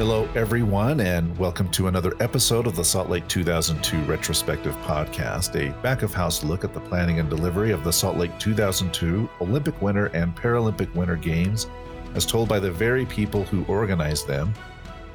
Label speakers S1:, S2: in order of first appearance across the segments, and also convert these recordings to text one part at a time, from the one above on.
S1: Hello, everyone, and welcome to another episode of the Salt Lake 2002 Retrospective Podcast, a back of house look at the planning and delivery of the Salt Lake 2002 Olympic Winter and Paralympic Winter Games, as told by the very people who organized them.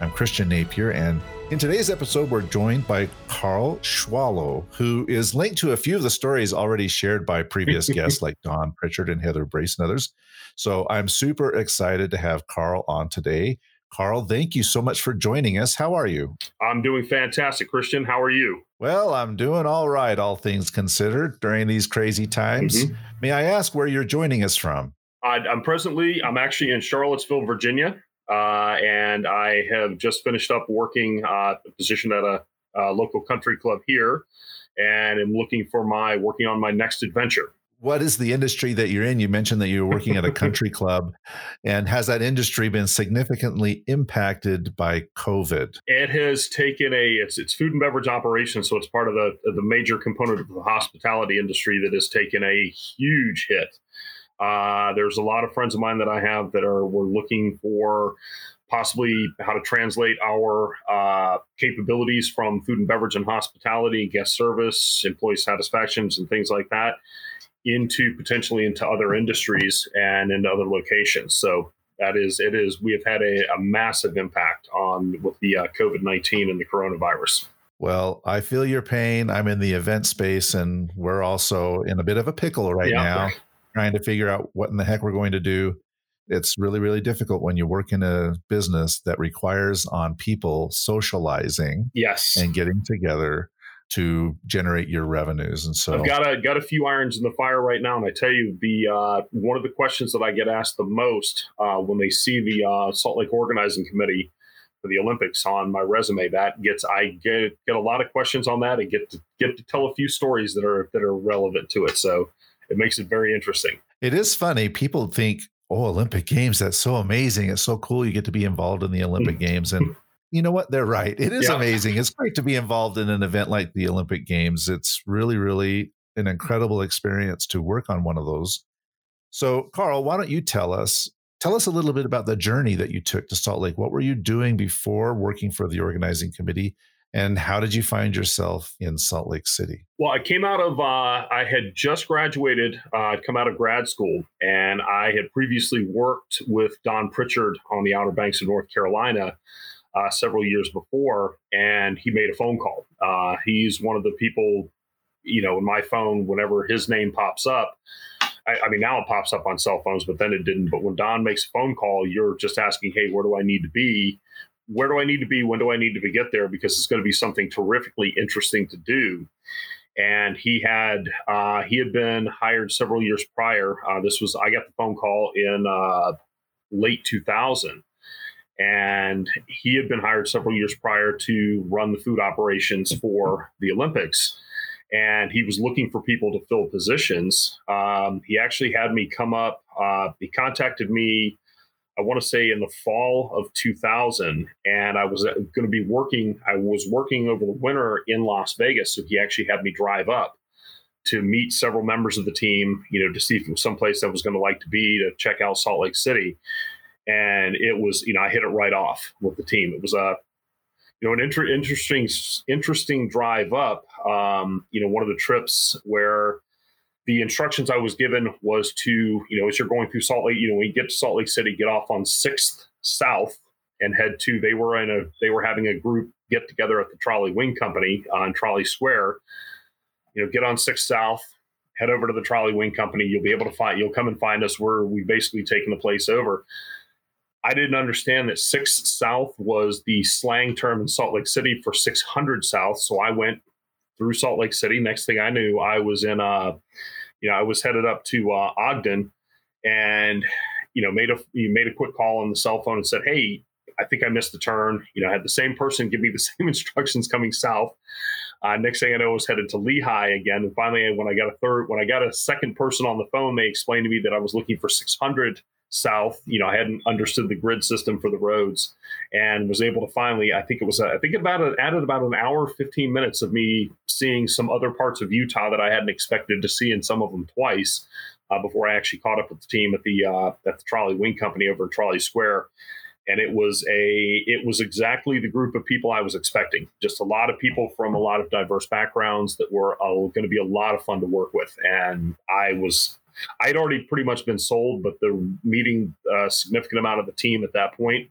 S1: I'm Christian Napier, and in today's episode, we're joined by Carl Schwalow, who is linked to a few of the stories already shared by previous guests like Don Pritchard and Heather Brace and others. So I'm super excited to have Carl on today. Carl, thank you so much for joining us. How are you?
S2: I'm doing fantastic, Christian. How are you?
S1: Well, I'm doing all right, all things considered, during these crazy times. Mm-hmm. May I ask where you're joining us from?
S2: I, am presently, I'm actually in Charlottesville, Virginia, uh, and I have just finished up working uh, a position at a, a local country club here, and am looking for my working on my next adventure
S1: what is the industry that you're in? You mentioned that you're working at a country club, and has that industry been significantly impacted by COVID?
S2: It has taken a it's it's food and beverage operations, so it's part of the the major component of the hospitality industry that has taken a huge hit. Uh, there's a lot of friends of mine that I have that are were looking for possibly how to translate our uh, capabilities from food and beverage and hospitality, guest service, employee satisfactions, and things like that into potentially into other industries and in other locations. So that is it is we have had a, a massive impact on with the uh, COVID nineteen and the coronavirus.
S1: Well, I feel your pain. I'm in the event space, and we're also in a bit of a pickle right yeah. now, trying to figure out what in the heck we're going to do. It's really, really difficult when you work in a business that requires on people socializing,
S2: yes,
S1: and getting together to generate your revenues. And so
S2: I've got a got a few irons in the fire right now, and I tell you, the uh, one of the questions that I get asked the most uh, when they see the uh, Salt Lake Organizing Committee for the Olympics on my resume, that gets I get get a lot of questions on that, and get to get to tell a few stories that are that are relevant to it. So it makes it very interesting.
S1: It is funny. People think, "Oh, Olympic Games, that's so amazing! It's so cool. You get to be involved in the Olympic Games." And you know what? They're right. It is yeah. amazing. It's great to be involved in an event like the Olympic Games. It's really, really an incredible experience to work on one of those. So, Carl, why don't you tell us tell us a little bit about the journey that you took to Salt Lake? What were you doing before working for the organizing committee? And how did you find yourself in Salt Lake City?
S2: Well, I came out of, uh, I had just graduated, uh, I'd come out of grad school, and I had previously worked with Don Pritchard on the Outer Banks of North Carolina uh, several years before, and he made a phone call. Uh, he's one of the people, you know, in my phone, whenever his name pops up, I, I, mean, now it pops up on cell phones, but then it didn't. But when Don makes a phone call, you're just asking, hey, where do I need to be? Where do I need to be? When do I need to get there? Because it's going to be something terrifically interesting to do. And he had uh, he had been hired several years prior. Uh, this was I got the phone call in uh, late 2000 and he had been hired several years prior to run the food operations for the Olympics. And he was looking for people to fill positions. Um, he actually had me come up. Uh, he contacted me, I want to say in the fall of 2000, and I was uh, going to be working. I was working over the winter in Las Vegas, so he actually had me drive up to meet several members of the team. You know, to see if it was someplace I was going to like to be to check out Salt Lake City and it was you know I hit it right off with the team. It was a you know an inter- interesting interesting drive up. Um, you know one of the trips where the instructions I was given was to you know as you're going through Salt Lake, you know when you get to Salt Lake City, get off on Sixth South and head to. They were in a they were having a group get together at the Trolley Wing Company on Trolley Square. You know, get on Sixth South, head over to the Trolley Wing Company. You'll be able to find. You'll come and find us where we've basically taken the place over. I didn't understand that six south was the slang term in Salt Lake City for 600 south. So I went through Salt Lake City. Next thing I knew, I was in, uh, you know, I was headed up to uh, Ogden and, you know, made a, you made a quick call on the cell phone and said, Hey, I think I missed the turn. You know, I had the same person give me the same instructions coming south. Uh, next thing I know, I was headed to Lehi again. And finally, when I got a third, when I got a second person on the phone, they explained to me that I was looking for 600 south. You know, I hadn't understood the grid system for the roads, and was able to finally. I think it was. I think about it added about an hour, fifteen minutes of me seeing some other parts of Utah that I hadn't expected to see, and some of them twice. Uh, before I actually caught up with the team at the uh, at the Trolley Wing Company over in Trolley Square, and it was a it was exactly the group of people I was expecting. Just a lot of people from a lot of diverse backgrounds that were uh, going to be a lot of fun to work with, and I was I'd already pretty much been sold, but the meeting a significant amount of the team at that point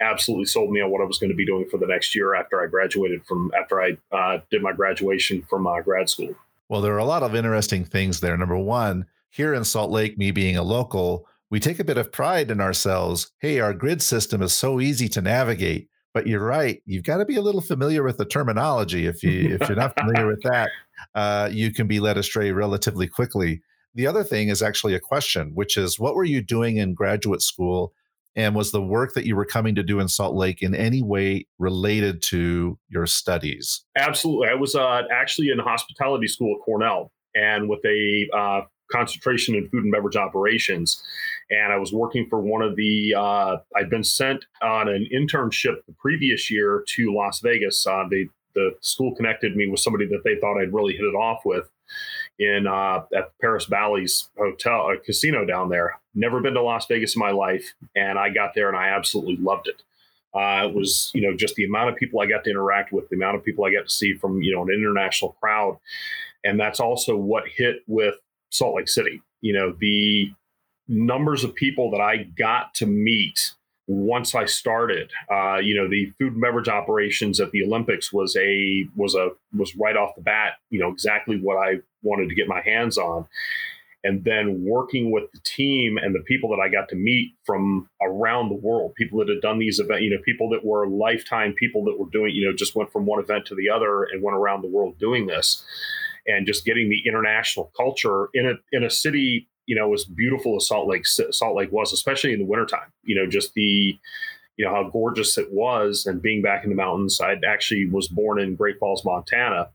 S2: absolutely sold me on what I was going to be doing for the next year after I graduated from after I uh, did my graduation from uh, grad school.
S1: Well, there are a lot of interesting things there. Number one, here in Salt Lake, me being a local, we take a bit of pride in ourselves. Hey, our grid system is so easy to navigate. But you're right; you've got to be a little familiar with the terminology. If you if you're not familiar with that, uh, you can be led astray relatively quickly. The other thing is actually a question, which is, what were you doing in graduate school and was the work that you were coming to do in Salt Lake in any way related to your studies?
S2: Absolutely. I was uh, actually in hospitality school at Cornell and with a uh, concentration in food and beverage operations. And I was working for one of the, uh, I'd been sent on an internship the previous year to Las Vegas. Uh, they, the school connected me with somebody that they thought I'd really hit it off with in uh, at Paris Bally's hotel, a casino down there. Never been to Las Vegas in my life, and I got there and I absolutely loved it. Uh, it was, you know, just the amount of people I got to interact with, the amount of people I got to see from, you know, an international crowd, and that's also what hit with Salt Lake City. You know, the numbers of people that I got to meet once I started, uh, you know, the food and beverage operations at the Olympics was a was a was right off the bat, you know, exactly what I wanted to get my hands on. And then working with the team and the people that I got to meet from around the world, people that had done these events, you know, people that were lifetime people that were doing, you know, just went from one event to the other and went around the world doing this, and just getting the international culture in a in a city you know, as beautiful as Salt Lake Salt Lake was, especially in the wintertime. You know, just the you know how gorgeous it was and being back in the mountains i actually was born in great falls montana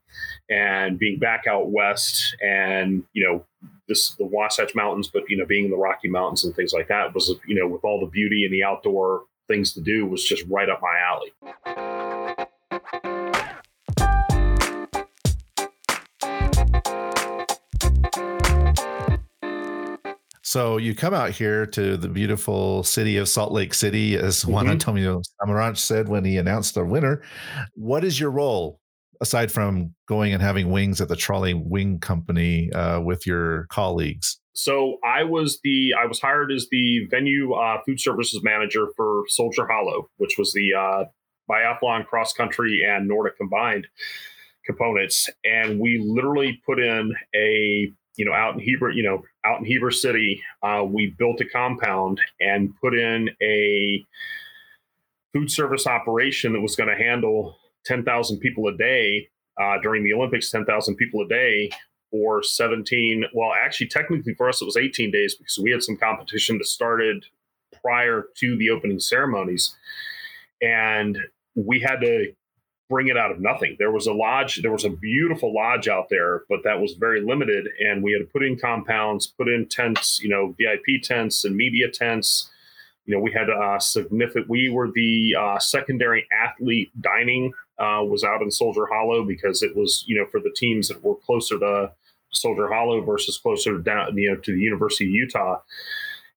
S2: and being back out west and you know this the wasatch mountains but you know being in the rocky mountains and things like that was you know with all the beauty and the outdoor things to do was just right up my alley
S1: So you come out here to the beautiful city of Salt Lake City, as Juan mm-hmm. Antonio Samaranch said when he announced the winner. What is your role aside from going and having wings at the Trolley Wing Company uh, with your colleagues?
S2: So I was the I was hired as the venue uh, food services manager for Soldier Hollow, which was the uh, biathlon, cross country, and Nordic combined components, and we literally put in a you know, out in Heber, you know, out in Heber City, uh, we built a compound and put in a food service operation that was going to handle 10,000 people a day uh, during the Olympics, 10,000 people a day for 17. Well, actually, technically for us, it was 18 days because we had some competition that started prior to the opening ceremonies. And we had to bring it out of nothing. There was a lodge, there was a beautiful lodge out there, but that was very limited. And we had to put in compounds, put in tents, you know, VIP tents and media tents. You know, we had uh, significant, we were the uh, secondary athlete dining uh, was out in Soldier Hollow because it was, you know, for the teams that were closer to Soldier Hollow versus closer down, you know, to the University of Utah.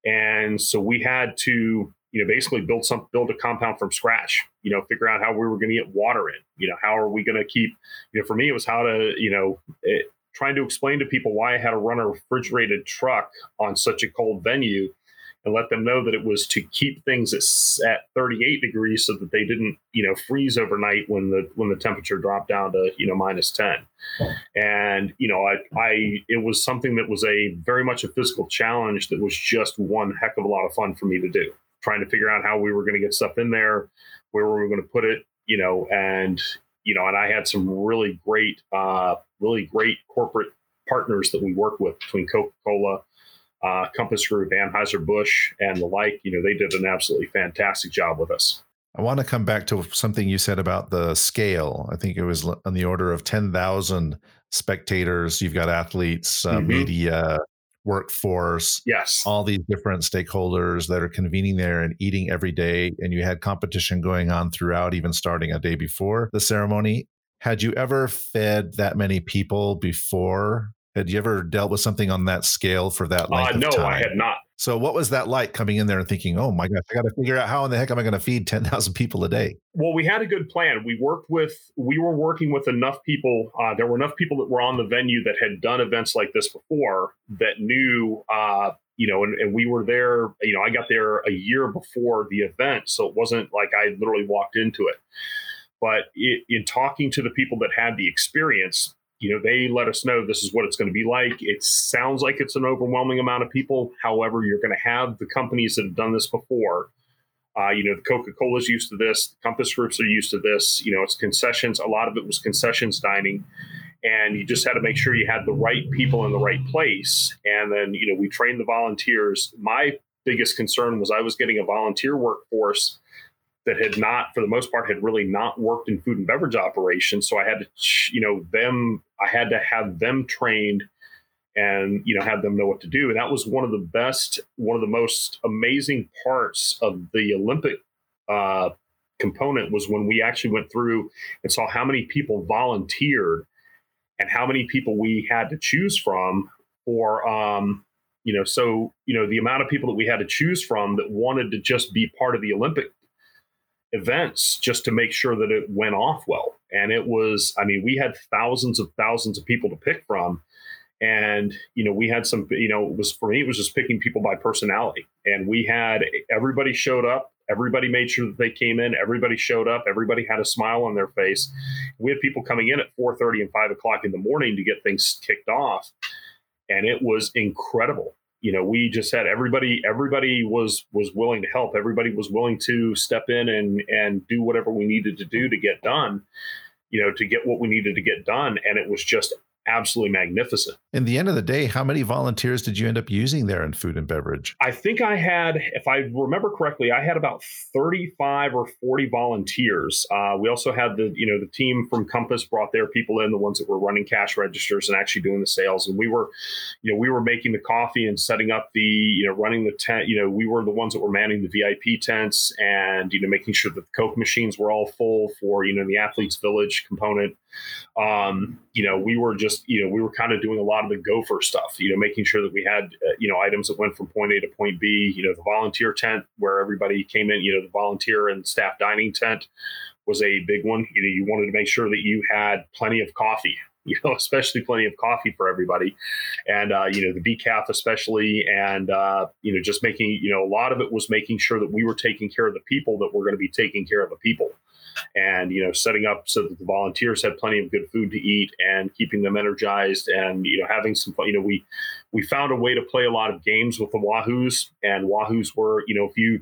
S2: And so we had to you know, basically build some build a compound from scratch. You know, figure out how we were going to get water in. You know, how are we going to keep? You know, for me, it was how to you know. It, trying to explain to people why I had to run a refrigerated truck on such a cold venue and let them know that it was to keep things at, at 38 degrees so that they didn't you know freeze overnight when the when the temperature dropped down to you know minus 10 and you know I, I it was something that was a very much a physical challenge that was just one heck of a lot of fun for me to do trying to figure out how we were going to get stuff in there, where we were going to put it, you know, and you know, and I had some really great, uh, really great corporate partners that we worked with between Coca Cola, uh, Compass Group, Anheuser Busch, and the like. You know, they did an absolutely fantastic job with us.
S1: I want to come back to something you said about the scale. I think it was on the order of 10,000 spectators. You've got athletes, uh, mm-hmm. media, workforce,
S2: yes,
S1: all these different stakeholders that are convening there and eating every day. And you had competition going on throughout, even starting a day before the ceremony. Had you ever fed that many people before? Had you ever dealt with something on that scale for that length? Uh,
S2: no, I had not.
S1: So, what was that like coming in there and thinking, "Oh my gosh, I got to figure out how in the heck am I going to feed ten thousand people a day?"
S2: Well, we had a good plan. We worked with, we were working with enough people. Uh, there were enough people that were on the venue that had done events like this before that knew, uh, you know, and, and we were there. You know, I got there a year before the event, so it wasn't like I literally walked into it. But it, in talking to the people that had the experience, you know, they let us know this is what it's going to be like. It sounds like it's an overwhelming amount of people. However, you're going to have the companies that have done this before. Uh, you know, the Coca Cola's used to this, the Compass Groups are used to this. You know, it's concessions. A lot of it was concessions dining. And you just had to make sure you had the right people in the right place. And then, you know, we trained the volunteers. My biggest concern was I was getting a volunteer workforce that had not, for the most part, had really not worked in food and beverage operations. So I had to, you know, them, I had to have them trained and, you know, have them know what to do. And that was one of the best, one of the most amazing parts of the Olympic uh, component was when we actually went through and saw how many people volunteered and how many people we had to choose from for, um, you know, so, you know, the amount of people that we had to choose from that wanted to just be part of the Olympic events just to make sure that it went off well. And it was, I mean, we had thousands of thousands of people to pick from. And, you know, we had some, you know, it was for me, it was just picking people by personality. And we had everybody showed up. Everybody made sure that they came in. Everybody showed up. Everybody had a smile on their face. We had people coming in at 4:30 and 5 o'clock in the morning to get things kicked off, and it was incredible you know we just had everybody everybody was was willing to help. Everybody was willing to step in and and do whatever we needed to do to get done you know to get what we needed to get done. And it was just absolutely magnificent.
S1: In the end of the day, how many volunteers did you end up using there in food and beverage?
S2: I think I had, if I remember correctly, I had about 35 or 40 volunteers. Uh, we also had the, you know, the team from Compass brought their people in, the ones that were running cash registers and actually doing the sales. And we were, you know, we were making the coffee and setting up the, you know, running the tent. You know, we were the ones that were manning the VIP tents and, you know, making sure that the Coke machines were all full for, you know, the athletes village component. Um, you know, we were just, you know, we were kind of doing a lot of the gopher stuff, you know, making sure that we had, uh, you know, items that went from point A to point B, you know, the volunteer tent where everybody came in, you know, the volunteer and staff dining tent was a big one. You know, you wanted to make sure that you had plenty of coffee, you know, especially plenty of coffee for everybody. And, uh, you know, the decaf, especially. And, uh, you know, just making, you know, a lot of it was making sure that we were taking care of the people that were going to be taking care of the people and you know setting up so that the volunteers had plenty of good food to eat and keeping them energized and you know having some fun you know we we found a way to play a lot of games with the wahoos and wahoos were you know if you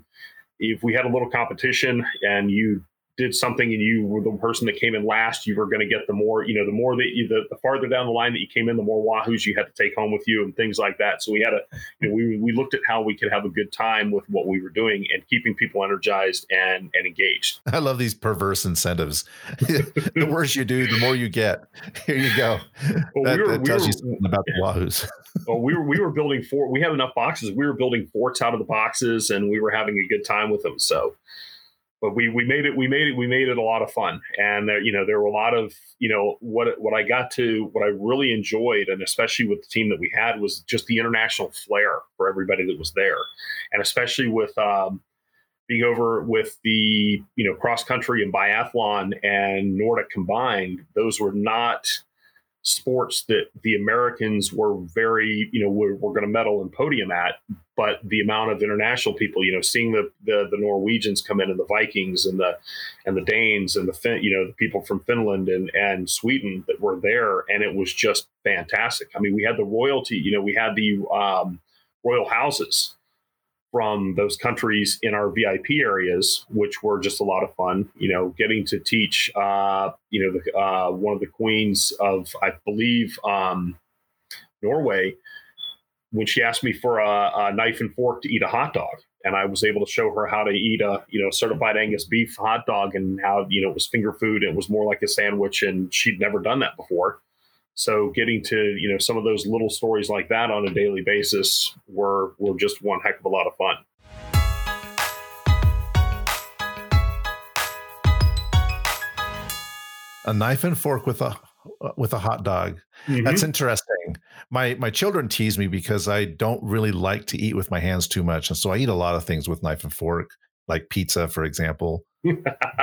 S2: if we had a little competition and you did something and you were the person that came in last, you were going to get the more, you know, the more that you, the, the farther down the line that you came in, the more wahoos you had to take home with you and things like that. So we had a, you know, we, we looked at how we could have a good time with what we were doing and keeping people energized and, and engaged.
S1: I love these perverse incentives. the worse you do, the more you get. Here you go. Well, that, we were, that tells we were, you something about the wahoos.
S2: well, we were, we were building four, we had enough boxes. We were building forts out of the boxes and we were having a good time with them. So, but we we made it we made it we made it a lot of fun. And there you know there were a lot of you know what what I got to what I really enjoyed and especially with the team that we had was just the international flair for everybody that was there. And especially with um, being over with the you know cross country and biathlon and Nordic combined those were not sports that the Americans were very, you know, were, were going to medal and podium at, but the amount of international people, you know, seeing the, the, the Norwegians come in and the Vikings and the and the Danes and the fin, you know the people from Finland and and Sweden that were there, and it was just fantastic. I mean, we had the royalty, you know, we had the um, royal houses from those countries in our VIP areas, which were just a lot of fun. You know, getting to teach, uh, you know, the, uh, one of the queens of, I believe, um, Norway, when she asked me for a, a, knife and fork to eat a hot dog, and I was able to show her how to eat a, you know, certified Angus beef hot dog and how, you know, it was finger food. It was more like a sandwich, and she'd never done that before. So getting to you know some of those little stories like that on a daily basis were were just one heck of a lot of fun.
S1: A knife and fork with a with a hot dog. Mm-hmm. That's interesting. My my children tease me because I don't really like to eat with my hands too much, and so I eat a lot of things with knife and fork, like pizza, for example,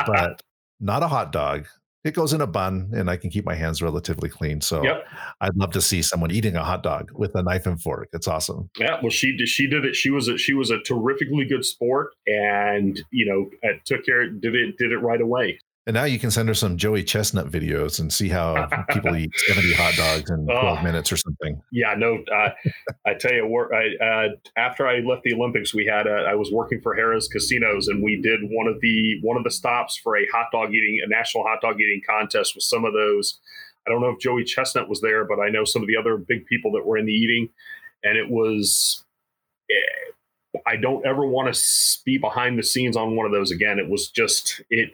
S1: but not a hot dog. It goes in a bun, and I can keep my hands relatively clean. So yep. I'd love to see someone eating a hot dog with a knife and fork. It's awesome.
S2: Yeah, well, she did. She did it. She was a she was a terrifically good sport, and you know, took care. Did it did it right away.
S1: And now you can send her some Joey Chestnut videos and see how people eat 70 hot dogs in 12 minutes or something.
S2: Yeah, no, uh, I tell you, work, I, uh, after I left the Olympics, we had, a, I was working for Harrah's Casinos and we did one of the, one of the stops for a hot dog eating, a national hot dog eating contest with some of those. I don't know if Joey Chestnut was there, but I know some of the other big people that were in the eating and it was, eh, I don't ever want to be behind the scenes on one of those again. It was just, it,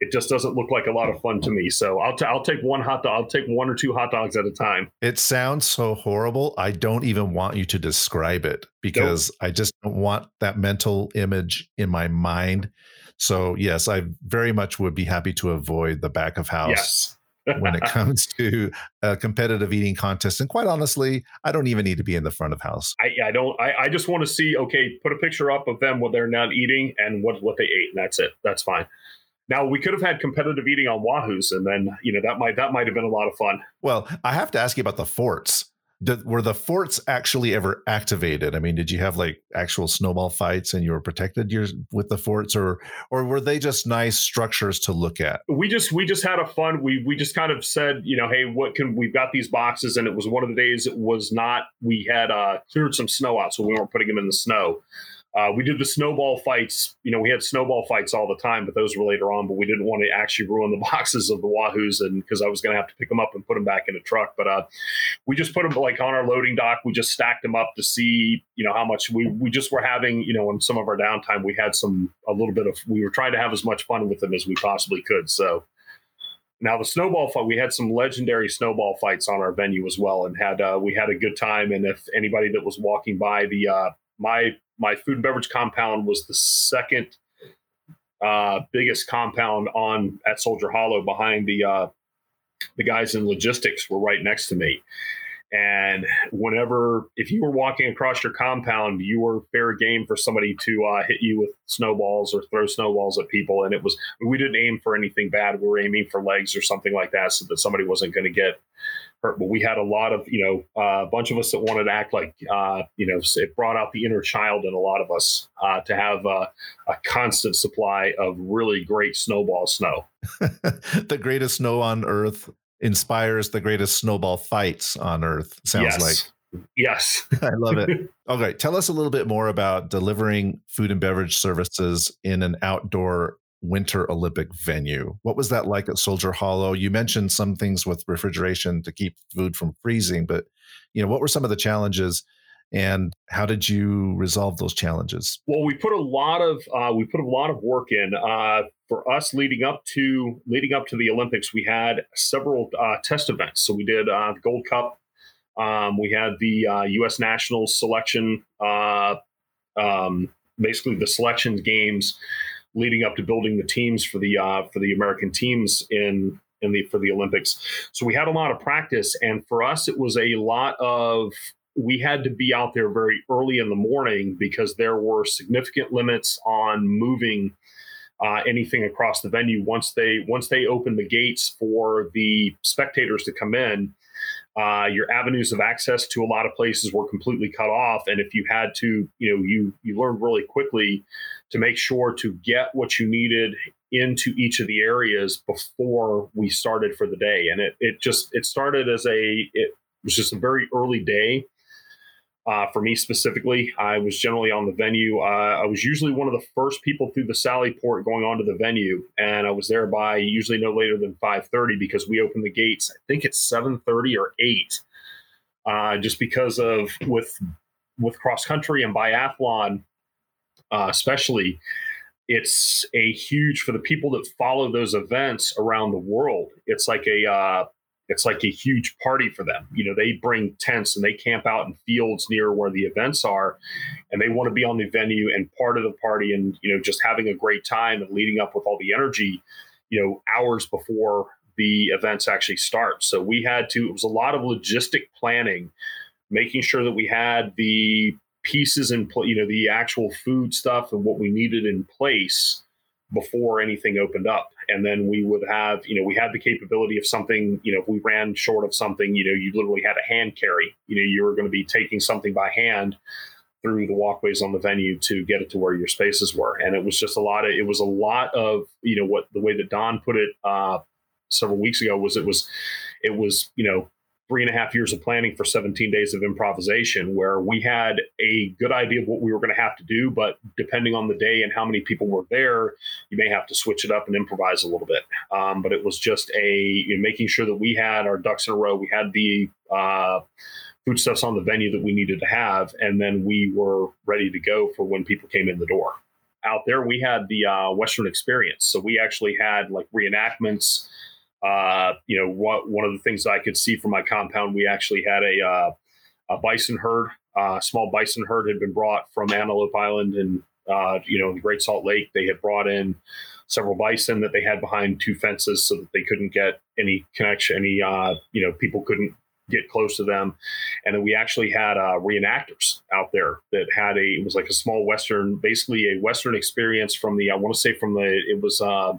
S2: it just doesn't look like a lot of fun to me. So I'll, t- I'll take one hot dog. I'll take one or two hot dogs at a time.
S1: It sounds so horrible. I don't even want you to describe it because nope. I just don't want that mental image in my mind. So yes, I very much would be happy to avoid the back of house. Yes. when it comes to a competitive eating contest. And quite honestly, I don't even need to be in the front of house.
S2: I, I don't. I, I just want to see. Okay, put a picture up of them when they're not eating and what what they ate, and that's it. That's fine. Now we could have had competitive eating on Wahoos, and then you know that might that might have been a lot of fun.
S1: Well, I have to ask you about the forts. Did, were the forts actually ever activated? I mean, did you have like actual snowball fights and you were protected with the forts, or or were they just nice structures to look at?
S2: We just we just had a fun. We we just kind of said, you know, hey, what can we've got these boxes, and it was one of the days. It was not. We had uh, cleared some snow out, so we weren't putting them in the snow. Uh, we did the snowball fights. You know, we had snowball fights all the time, but those were later on. But we didn't want to actually ruin the boxes of the Wahoos, and because I was going to have to pick them up and put them back in a truck. But uh, we just put them like on our loading dock. We just stacked them up to see, you know, how much we we just were having. You know, in some of our downtime, we had some a little bit of. We were trying to have as much fun with them as we possibly could. So. Now the snowball fight, we had some legendary snowball fights on our venue as well, and had uh, we had a good time. And if anybody that was walking by the uh, my my food and beverage compound was the second uh, biggest compound on at Soldier Hollow behind the uh, the guys in logistics were right next to me. And whenever, if you were walking across your compound, you were fair game for somebody to uh, hit you with snowballs or throw snowballs at people. And it was, we didn't aim for anything bad. We were aiming for legs or something like that so that somebody wasn't going to get hurt. But we had a lot of, you know, uh, a bunch of us that wanted to act like, uh, you know, it brought out the inner child in a lot of us uh, to have uh, a constant supply of really great snowball snow.
S1: the greatest snow on earth inspires the greatest snowball fights on earth, sounds yes. like.
S2: Yes.
S1: I love it. Okay. Tell us a little bit more about delivering food and beverage services in an outdoor Winter Olympic venue. What was that like at Soldier Hollow? You mentioned some things with refrigeration to keep food from freezing, but you know, what were some of the challenges and how did you resolve those challenges?
S2: Well, we put a lot of uh, we put a lot of work in. Uh, for us leading up to leading up to the Olympics, we had several uh, test events. So we did uh, the Gold Cup. Um, we had the U.S. Uh, national selection, uh, um, basically the selections games leading up to building the teams for the uh, for the American teams in in the for the Olympics. So we had a lot of practice, and for us, it was a lot of we had to be out there very early in the morning because there were significant limits on moving uh, anything across the venue once they once they opened the gates for the spectators to come in. Uh, your avenues of access to a lot of places were completely cut off, and if you had to, you know, you you learned really quickly to make sure to get what you needed into each of the areas before we started for the day. And it, it just, it started as a, it was just a very early day. Uh, for me specifically, I was generally on the venue. Uh, I was usually one of the first people through the Sally Port going onto the venue, and I was there by usually no later than five thirty because we opened the gates. I think it's seven thirty or eight, uh, just because of with with cross country and biathlon uh, especially, it's a huge for the people that follow those events around the world. It's like a uh, it's like a huge party for them. You know, they bring tents and they camp out in fields near where the events are, and they want to be on the venue and part of the party and you know just having a great time and leading up with all the energy. You know, hours before the events actually start. So we had to, it was a lot of logistic planning, making sure that we had the pieces place, you know, the actual food stuff and what we needed in place before anything opened up. And then we would have, you know, we had the capability of something, you know, if we ran short of something, you know, you literally had a hand carry. You know, you were going to be taking something by hand through the walkways on the venue to get it to where your spaces were. And it was just a lot of, it was a lot of, you know, what the way that Don put it uh, several weeks ago was it was, it was, you know, three and a half years of planning for 17 days of improvisation where we had a good idea of what we were going to have to do but depending on the day and how many people were there you may have to switch it up and improvise a little bit. Um, but it was just a you know, making sure that we had our ducks in a row we had the uh, foodstuffs on the venue that we needed to have and then we were ready to go for when people came in the door. Out there we had the uh, western experience. So we actually had like reenactments uh, you know, what one of the things I could see from my compound, we actually had a, uh, a bison herd, a uh, small bison herd had been brought from Antelope Island and, uh, you know, Great Salt Lake. They had brought in several bison that they had behind two fences so that they couldn't get any connection, any, uh, you know, people couldn't get close to them. And then we actually had uh, reenactors out there that had a, it was like a small Western, basically a Western experience from the, I want to say from the, it was, uh,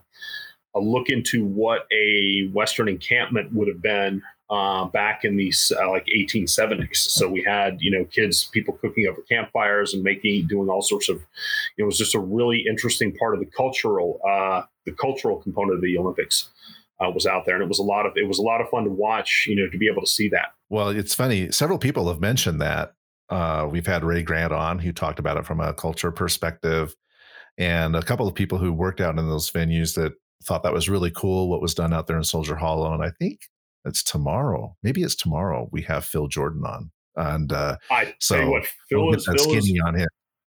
S2: a look into what a Western encampment would have been uh, back in these uh, like 1870s. So we had you know kids, people cooking over campfires and making, doing all sorts of. It was just a really interesting part of the cultural, uh, the cultural component of the Olympics. Uh, was out there, and it was a lot of it was a lot of fun to watch. You know, to be able to see that.
S1: Well, it's funny. Several people have mentioned that. Uh, we've had Ray Grant on who talked about it from a culture perspective, and a couple of people who worked out in those venues that thought that was really cool what was done out there in Soldier Hollow. And I think it's tomorrow. Maybe it's tomorrow. We have Phil Jordan on. And uh,
S2: I so tell you what, Phil we'll is Phil skinny is, on him.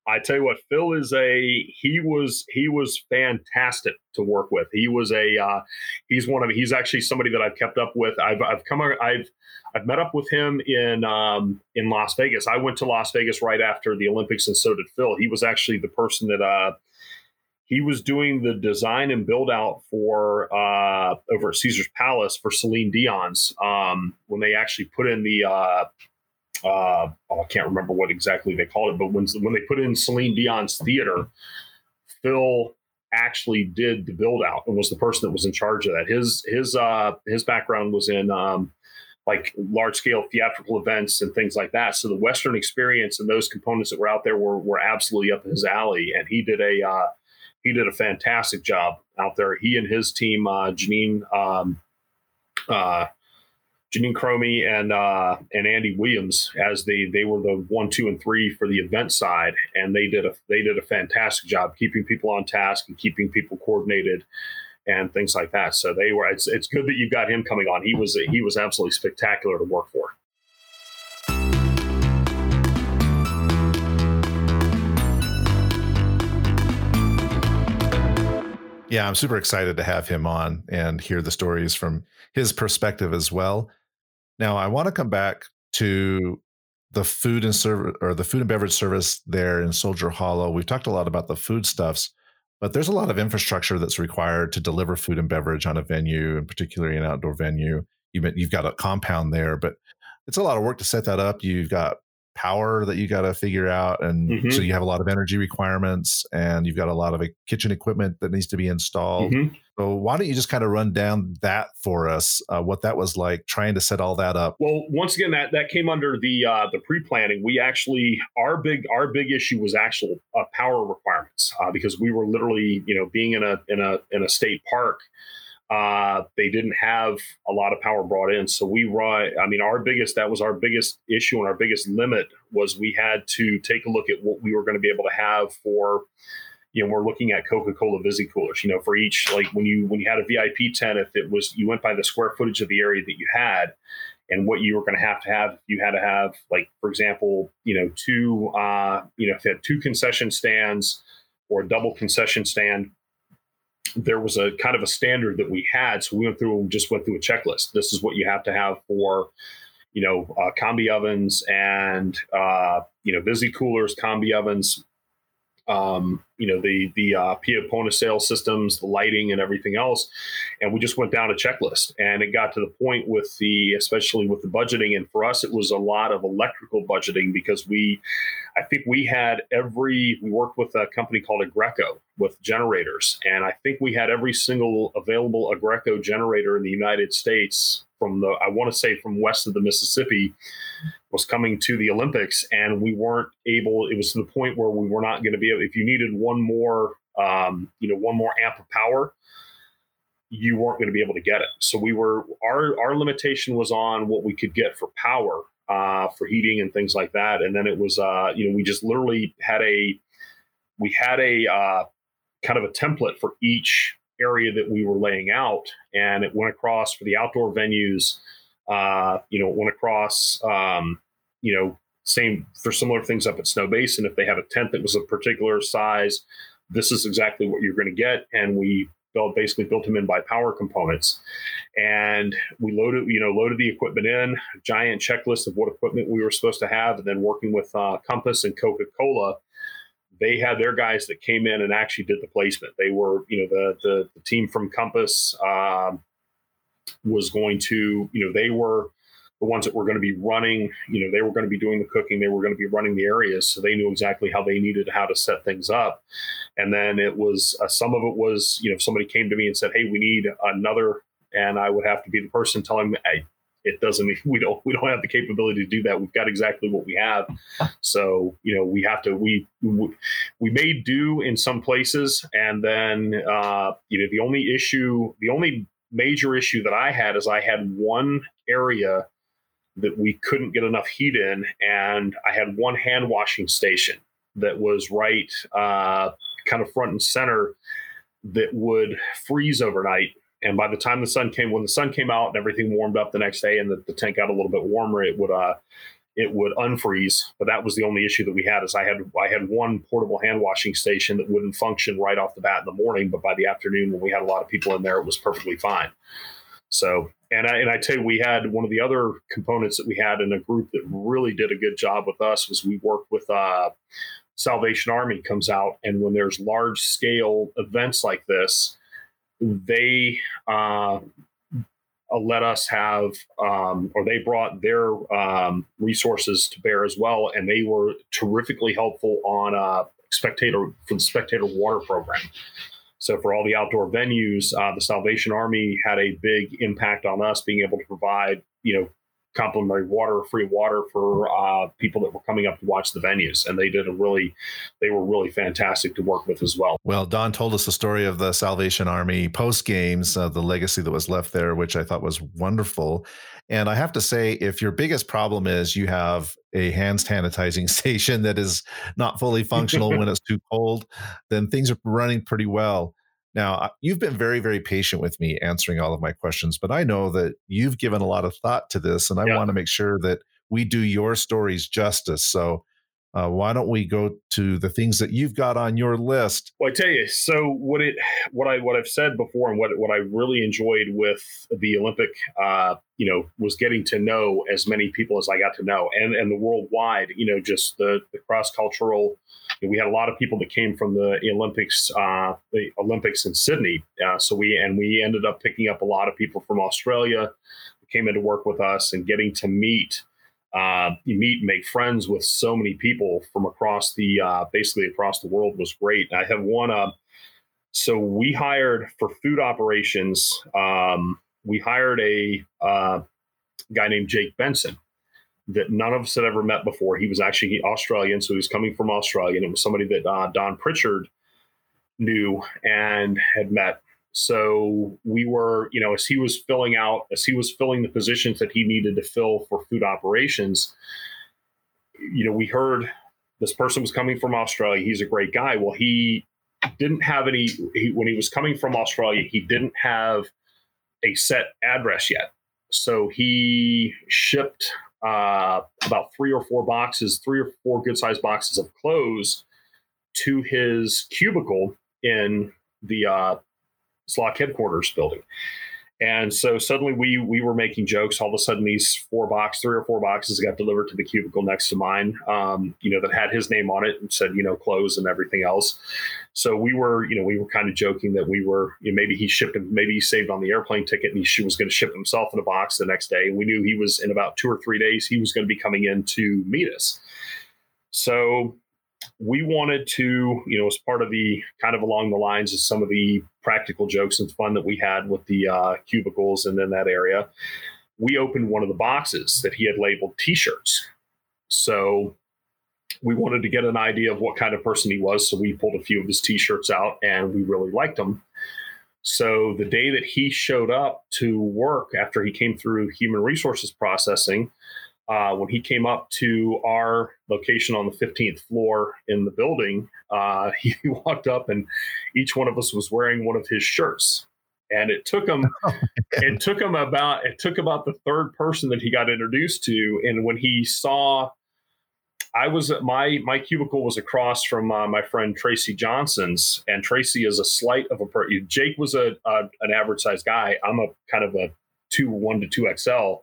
S2: I tell you what, Phil is a he was he was fantastic to work with. He was a uh, he's one of he's actually somebody that I've kept up with. I've I've come I've I've met up with him in um, in Las Vegas. I went to Las Vegas right after the Olympics, and so did Phil. He was actually the person that uh, he was doing the design and build out for uh, over at Caesar's Palace for Celine Dion's um, when they actually put in the uh, uh, oh, I can't remember what exactly they called it, but when when they put in Celine Dion's theater, Phil actually did the build out and was the person that was in charge of that. His his uh, his background was in um, like large scale theatrical events and things like that. So the Western experience and those components that were out there were were absolutely up his alley, and he did a uh, he did a fantastic job out there. He and his team, uh, Janine, um, uh, Janine Cromie and uh, and Andy Williams, as they they were the one, two, and three for the event side, and they did a they did a fantastic job keeping people on task and keeping people coordinated and things like that. So they were. It's it's good that you've got him coming on. He was he was absolutely spectacular to work for.
S1: Yeah, I'm super excited to have him on and hear the stories from his perspective as well. Now, I want to come back to the food and service or the food and beverage service there in Soldier Hollow. We've talked a lot about the foodstuffs, but there's a lot of infrastructure that's required to deliver food and beverage on a venue, and particularly an outdoor venue. You've got a compound there, but it's a lot of work to set that up. You've got power that you got to figure out and mm-hmm. so you have a lot of energy requirements and you've got a lot of kitchen equipment that needs to be installed mm-hmm. so why don't you just kind of run down that for us uh, what that was like trying to set all that up
S2: well once again that that came under the uh, the pre-planning we actually our big our big issue was actual uh, power requirements uh, because we were literally you know being in a in a in a state park uh, they didn't have a lot of power brought in. So we run, I mean, our biggest, that was our biggest issue and our biggest limit was we had to take a look at what we were going to be able to have for, you know, we're looking at Coca-Cola Visi coolers, you know, for each, like when you, when you had a VIP tent, if it was, you went by the square footage of the area that you had and what you were going to have to have, you had to have like, for example, you know, two, uh, you know, if you had two concession stands or a double concession stand, there was a kind of a standard that we had. So we went through and just went through a checklist. This is what you have to have for, you know, uh, combi ovens and, uh, you know, Visi coolers, combi ovens, um, you know, the the uh, point of sale systems, the lighting, and everything else. And we just went down a checklist, and it got to the point with the, especially with the budgeting, and for us, it was a lot of electrical budgeting because we, I think we had every, we worked with a company called Aggreko with generators, and I think we had every single available Aggreko generator in the United States from the, I want to say from west of the Mississippi was coming to the Olympics, and we weren't able. It was to the point where we were not going to be able. If you needed one more, um, you know, one more amp of power, you weren't going to be able to get it. So we were our our limitation was on what we could get for power, uh, for heating and things like that. And then it was, uh, you know, we just literally had a we had a uh, kind of a template for each area that we were laying out, and it went across for the outdoor venues uh, you know, it went across, um, you know, same for similar things up at Snowbasin. If they have a tent that was a particular size, this is exactly what you're going to get. And we built basically built them in by power components. And we loaded, you know, loaded the equipment in, giant checklist of what equipment we were supposed to have, and then working with uh, Compass and Coca Cola. They had their guys that came in and actually did the placement. They were, you know, the the, the team from Compass, um, was going to, you know, they were the ones that were going to be running, you know, they were going to be doing the cooking, they were going to be running the areas. So they knew exactly how they needed how to set things up. And then it was, uh, some of it was, you know, if somebody came to me and said, Hey, we need another, and I would have to be the person telling me, hey, it doesn't we don't we don't have the capability to do that we've got exactly what we have so you know we have to we we, we may do in some places and then uh you know the only issue the only major issue that I had is I had one area that we couldn't get enough heat in, and I had one hand washing station that was right uh, kind of front and center that would freeze overnight. And by the time the sun came, when the sun came out and everything warmed up the next day, and the, the tank got a little bit warmer, it would uh, it would unfreeze. But that was the only issue that we had is I had I had one portable hand washing station that wouldn't function right off the bat in the morning, but by the afternoon when we had a lot of people in there, it was perfectly fine. So and I and I tell you, we had one of the other components that we had in a group that really did a good job with us was we worked with uh, Salvation Army comes out, and when there's large scale events like this, they uh, uh, let us have, um, or they brought their um, resources to bear as well, and they were terrifically helpful on uh, spectator for the spectator water program. So for all the outdoor venues, uh, the Salvation Army had a big impact on us being able to provide, you know, complimentary water, free water for uh, people that were coming up to watch the venues, and they did a really, they were really fantastic to work with as well.
S1: Well, Don told us the story of the Salvation Army post games, uh, the legacy that was left there, which I thought was wonderful. And I have to say, if your biggest problem is you have a hand sanitizing station that is not fully functional when it's too cold, then things are running pretty well. Now, you've been very, very patient with me answering all of my questions, but I know that you've given a lot of thought to this, and I yeah. want to make sure that we do your stories justice. So, uh, why don't we go to the things that you've got on your list?
S2: Well, I tell you, so what it, what I, what I've said before, and what what I really enjoyed with the Olympic, uh, you know, was getting to know as many people as I got to know, and and the worldwide, you know, just the the cross cultural. We had a lot of people that came from the Olympics, uh, the Olympics in Sydney. Uh, so we and we ended up picking up a lot of people from Australia, who came in to work with us, and getting to meet uh, meet and make friends with so many people from across the uh, basically across the world was great. I have one. Uh, so we hired for food operations. Um, we hired a uh, guy named Jake Benson that none of us had ever met before. He was actually Australian, so he was coming from Australia, and it was somebody that uh, Don Pritchard knew and had met so we were, you know, as he was filling out, as he was filling the positions that he needed to fill for food operations, you know, we heard this person was coming from Australia. He's a great guy. Well, he didn't have any, he, when he was coming from Australia, he didn't have a set address yet. So he shipped uh, about three or four boxes, three or four good sized boxes of clothes to his cubicle in the uh, SLOC headquarters building. And so suddenly we we were making jokes. All of a sudden, these four box, three or four boxes got delivered to the cubicle next to mine. Um, you know that had his name on it and said you know close and everything else. So we were you know we were kind of joking that we were you know, maybe he shipped him, maybe he saved on the airplane ticket and he was going to ship himself in a box the next day. And we knew he was in about two or three days he was going to be coming in to meet us. So we wanted to, you know, as part of the kind of along the lines of some of the practical jokes and fun that we had with the uh, cubicles and in that area, we opened one of the boxes that he had labeled T-shirts. So we wanted to get an idea of what kind of person he was. So we pulled a few of his T-shirts out, and we really liked them. So the day that he showed up to work after he came through human resources processing, uh, when he came up to our location on the 15th floor in the building, uh, he walked up and each one of us was wearing one of his shirts. And it took him, oh, it took him about, it took about the third person that he got introduced to. And when he saw, I was at my, my cubicle was across from uh, my friend Tracy Johnson's and Tracy is a slight of a, per- Jake was a, a an average size guy. I'm a kind of a two, one to two XL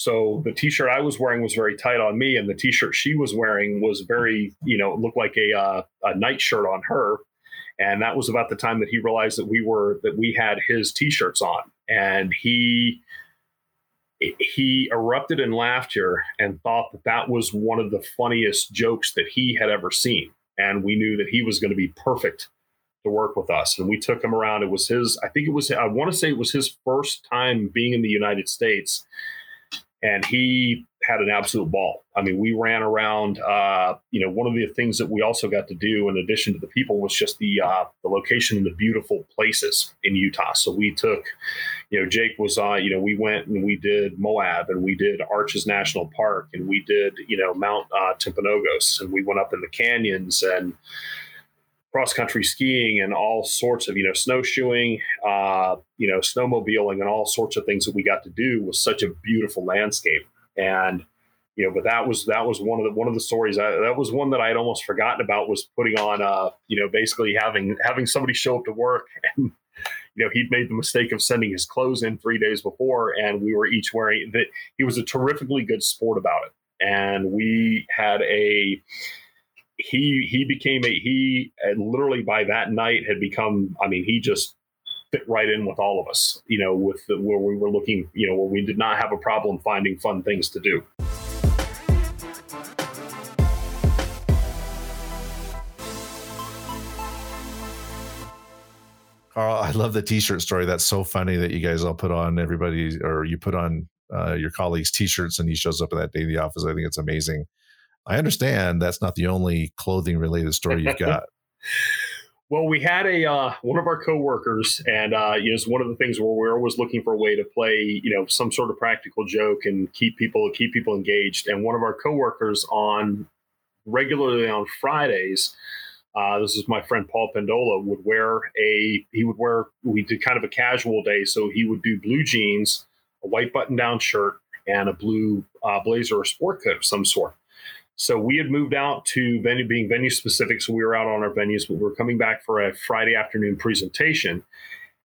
S2: so the t-shirt I was wearing was very tight on me, and the t-shirt she was wearing was very, you know, looked like a uh, a night shirt on her. And that was about the time that he realized that we were that we had his t-shirts on, and he he erupted in laughter and thought that that was one of the funniest jokes that he had ever seen. And we knew that he was going to be perfect to work with us. And we took him around. It was his, I think it was, I want to say it was his first time being in the United States and he had an absolute ball. I mean, we ran around. Uh, you know, one of the things that we also got to do, in addition to the people, was just the uh, the location and the beautiful places in Utah. So we took, you know, Jake was uh, you know, we went and we did Moab and we did Arches National Park and we did you know Mount uh, Timpanogos and we went up in the canyons and cross country skiing and all sorts of you know snowshoeing uh, you know snowmobiling and all sorts of things that we got to do was such a beautiful landscape. And you know but that was that was one of the one of the stories I, that was one that i had almost forgotten about was putting on uh you know basically having having somebody show up to work and you know he'd made the mistake of sending his clothes in three days before and we were each wearing that he was a terrifically good sport about it. And we had a he he became a he literally by that night had become i mean he just fit right in with all of us you know with the, where we were looking you know where we did not have a problem finding fun things to do
S1: Carl, I love the t-shirt story. That's so funny that you guys all put on everybody or you put on uh, your colleagues' t-shirts and he shows up in that day in the office. I think it's amazing. I understand that's not the only clothing related story you've got.
S2: well, we had a uh, one of our coworkers, and uh, you know, it's one of the things where we're always looking for a way to play, you know, some sort of practical joke and keep people keep people engaged. And one of our coworkers on regularly on Fridays. Uh, this is my friend Paul Pendola would wear a he would wear we did kind of a casual day so he would do blue jeans a white button down shirt and a blue uh, blazer or sport coat of some sort so we had moved out to venue being venue specific. So we were out on our venues, but we were coming back for a Friday afternoon presentation.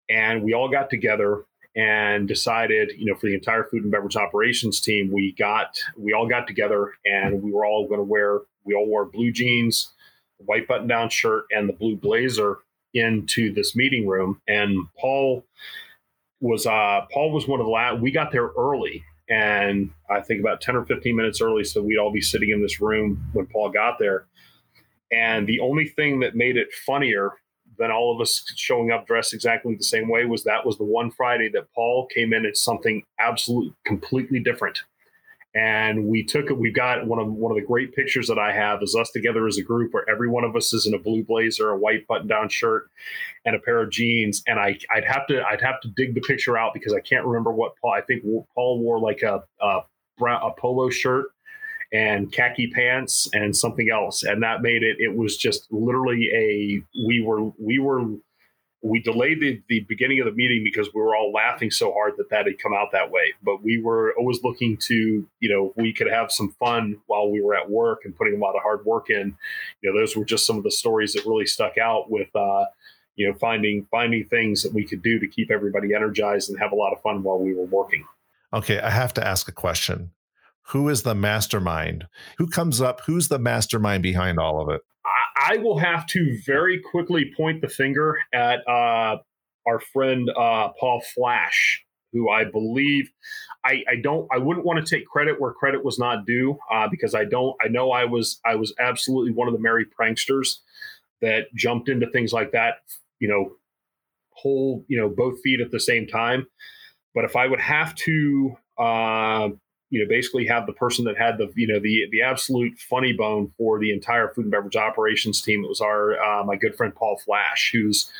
S2: And we all got together and decided, you know, for the entire food and beverage operations team, we got we all got together and we were all going to wear we all wore blue jeans, white button down shirt, and the blue blazer into this meeting room. And Paul was uh Paul was one of the last we got there early and I think about 10 or 15 minutes early. So we'd all be sitting in this room when Paul got there. And the only thing that made it funnier than all of us showing up dressed exactly the same way was that was the one Friday that Paul came in as something absolutely completely different and we took it. We got one of one of the great pictures that I have is us together as a group, where every one of us is in a blue blazer, a white button-down shirt, and a pair of jeans. And I, I'd have to, I'd have to dig the picture out because I can't remember what Paul. I think Paul wore like a a, a polo shirt and khaki pants and something else, and that made it. It was just literally a. We were we were we delayed the, the beginning of the meeting because we were all laughing so hard that that had come out that way. But we were always looking to, you know, we could have some fun while we were at work and putting a lot of hard work in. You know, those were just some of the stories that really stuck out with, uh, you know, finding finding things that we could do to keep everybody energized and have a lot of fun while we were working.
S1: Okay, I have to ask a question. Who is the mastermind? Who comes up? Who's the mastermind behind all of it?
S2: I, will have to very quickly point the finger at uh, our friend uh, Paul Flash, who I believe I, I, don't I wouldn't want to take credit where credit was not due uh, because I don't I know I was I was absolutely one of the merry pranksters that jumped into things like that you know hold you know both feet at the same time. But if I would have to uh, you know basically have the person that had the you know the the absolute funny bone for the entire food and beverage operations team. It was our uh, my good friend Paul Flash who's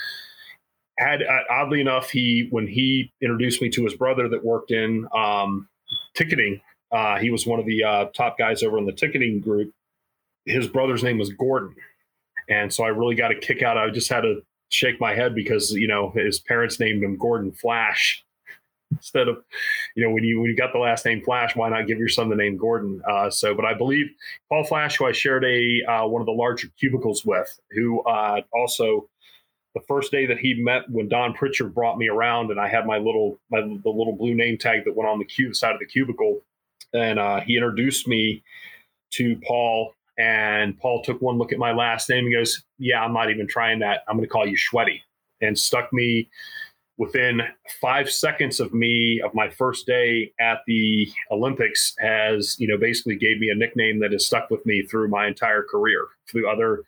S2: had uh, oddly enough he when he introduced me to his brother that worked in um, ticketing uh, he was one of the uh, top guys over in the ticketing group. His brother's name was gordon. And so i really got a kick out. I just had to shake my head because you know his parents named him gordon flash instead of you know when you when you got the last name flash why not give your son the name gordon uh, so but i believe paul flash who i shared a uh, one of the larger cubicles with who uh, also the first day that he met when Don Pritchard brought me around and I had my little my the little blue name tag that went on the cube side of the cubicle and uh, he introduced me to Paul and Paul took one look at my last name and goes, "Yeah, I'm not even trying that. I'm going to call you Schwetty," and stuck me within five seconds of me of my first day at the Olympics has you know basically gave me a nickname that has stuck with me through my entire career through other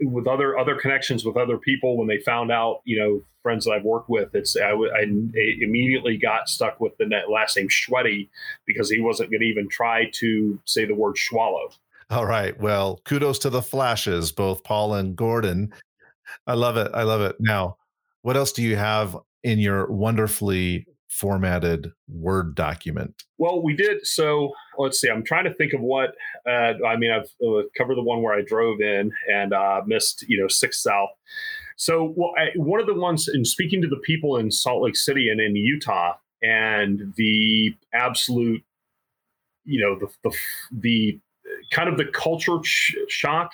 S2: with other other connections with other people when they found out you know friends that I've worked with it's I, I immediately got stuck with the net last name Schwetty because he wasn't going to even try to say the word Schwolow.
S1: All right. Well, kudos to the flashes, both Paul and Gordon. I love it. I love it. Now, what else do you have in your wonderfully formatted Word document?
S2: Well, we did. So let's see. I'm trying to think of what. Uh, I mean, I've uh, covered the one where I drove in and uh, missed, you know, six south. So, well, I, one of the ones in speaking to the people in Salt Lake City and in Utah, and the absolute, you know, the the, the kind of the culture sh- shock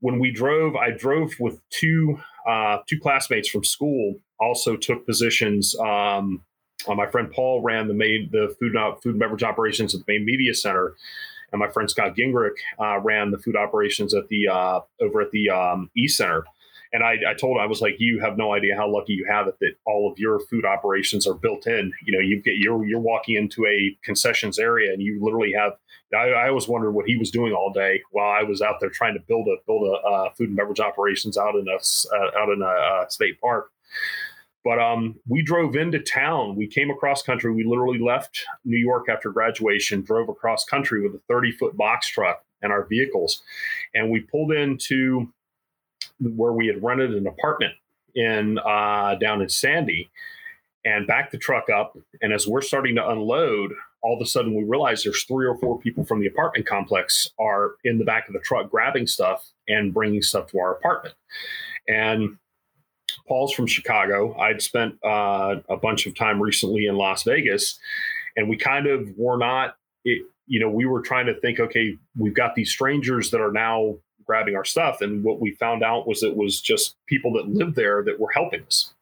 S2: when we drove. I drove with two uh, two classmates from school. Also took positions. Um, uh, my friend Paul ran the main the food food and beverage operations at the main media center, and my friend Scott Gingrich uh, ran the food operations at the uh, over at the um, E Center. And I, I told him I was like, you have no idea how lucky you have it that all of your food operations are built in. You know, you get you're you're walking into a concessions area and you literally have. I, I always wondered what he was doing all day while I was out there trying to build a build a uh, food and beverage operations out in a uh, out in a uh, state park. But um, we drove into town. We came across country. We literally left New York after graduation, drove across country with a 30 foot box truck and our vehicles. And we pulled into where we had rented an apartment in uh, down in Sandy and backed the truck up. And as we're starting to unload, all of a sudden we realize there's three or four people from the apartment complex are in the back of the truck grabbing stuff and bringing stuff to our apartment. And Paul's from Chicago. I'd spent uh, a bunch of time recently in Las Vegas, and we kind of were not, it, you know, we were trying to think, okay, we've got these strangers that are now grabbing our stuff. And what we found out was it was just people that lived there that were helping us.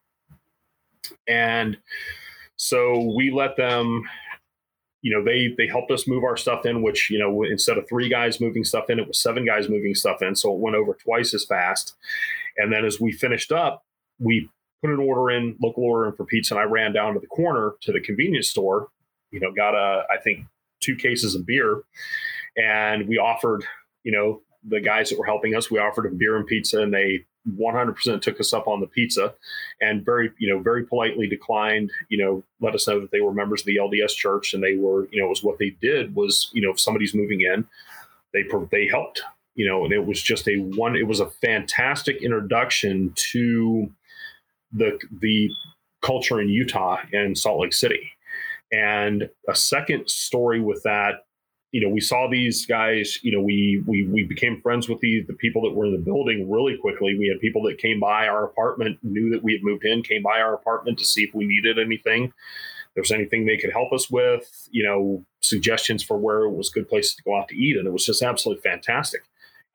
S2: And so we let them you know they they helped us move our stuff in which you know instead of three guys moving stuff in it was seven guys moving stuff in so it went over twice as fast and then as we finished up we put an order in, local order in for pizza, and I ran down to the corner to the convenience store. You know, got a I think two cases of beer, and we offered you know the guys that were helping us, we offered them beer and pizza, and they 100% took us up on the pizza, and very you know very politely declined. You know, let us know that they were members of the LDS Church, and they were you know was what they did was you know if somebody's moving in, they they helped you know, and it was just a one. It was a fantastic introduction to the the culture in Utah and Salt Lake City. And a second story with that, you know, we saw these guys, you know, we we we became friends with the the people that were in the building really quickly. We had people that came by our apartment, knew that we had moved in, came by our apartment to see if we needed anything. There's anything they could help us with, you know, suggestions for where it was good places to go out to eat. And it was just absolutely fantastic.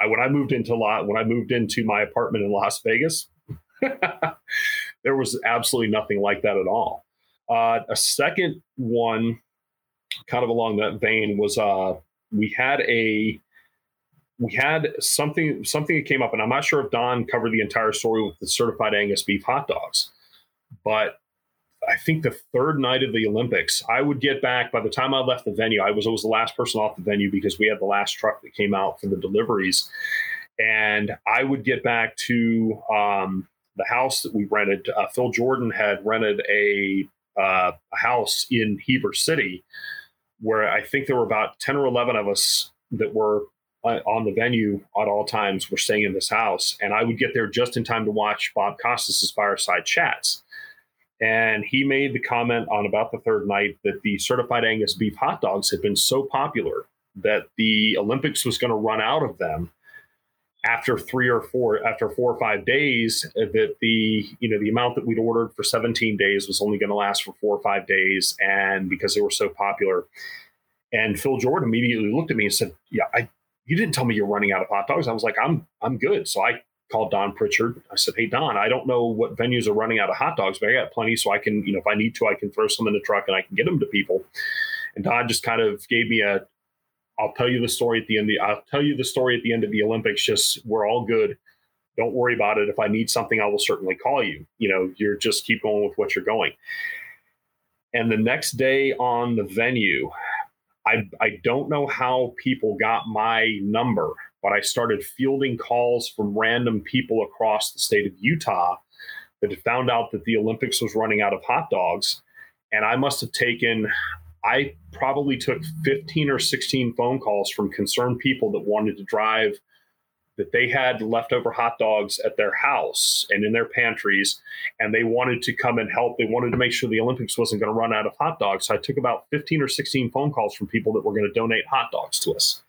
S2: I, when I moved into lot when I moved into my apartment in Las Vegas, there was absolutely nothing like that at all. Uh, a second one, kind of along that vein, was uh, we had a we had something something that came up, and I'm not sure if Don covered the entire story with the certified Angus beef hot dogs, but I think the third night of the Olympics, I would get back by the time I left the venue. I was always the last person off the venue because we had the last truck that came out for the deliveries. And I would get back to um, the house that we rented. Uh, Phil Jordan had rented a, uh, a house in Heber City where I think there were about 10 or 11 of us that were uh, on the venue at all times were staying in this house. And I would get there just in time to watch Bob Costas's fireside chats and he made the comment on about the third night that the certified Angus beef hot dogs had been so popular that the Olympics was going to run out of them after three or four after four or five days that the you know the amount that we'd ordered for 17 days was only going to last for four or five days and because they were so popular and phil jordan immediately looked at me and said yeah i you didn't tell me you're running out of hot dogs i was like i'm i'm good so i called Don Pritchard. I said, Hey, Don, I don't know what venues are running out of hot dogs, but I got plenty. So I can, you know, if I need to, I can throw some in the truck and I can get them to people. And Don just kind of gave me a, I'll tell you the story at the end. Of the, I'll tell you the story at the end of the Olympics. Just we're all good. Don't worry about it. If I need something, I will certainly call you. You know, you're just keep going with what you're going. And the next day on the venue, I, I don't know how people got my number but I started fielding calls from random people across the state of Utah that had found out that the Olympics was running out of hot dogs. And I must have taken, I probably took 15 or 16 phone calls from concerned people that wanted to drive, that they had leftover hot dogs at their house and in their pantries, and they wanted to come and help. They wanted to make sure the Olympics wasn't going to run out of hot dogs. So I took about 15 or 16 phone calls from people that were going to donate hot dogs to us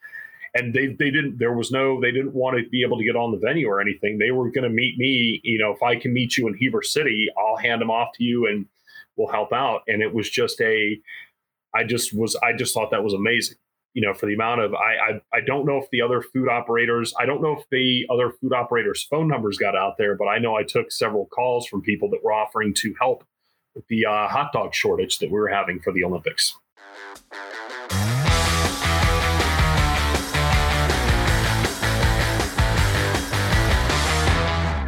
S2: and they they didn't there was no they didn't want to be able to get on the venue or anything they were going to meet me you know if i can meet you in heber city i'll hand them off to you and we'll help out and it was just a i just was i just thought that was amazing you know for the amount of I, I i don't know if the other food operators i don't know if the other food operators phone numbers got out there but i know i took several calls from people that were offering to help with the uh, hot dog shortage that we were having for the olympics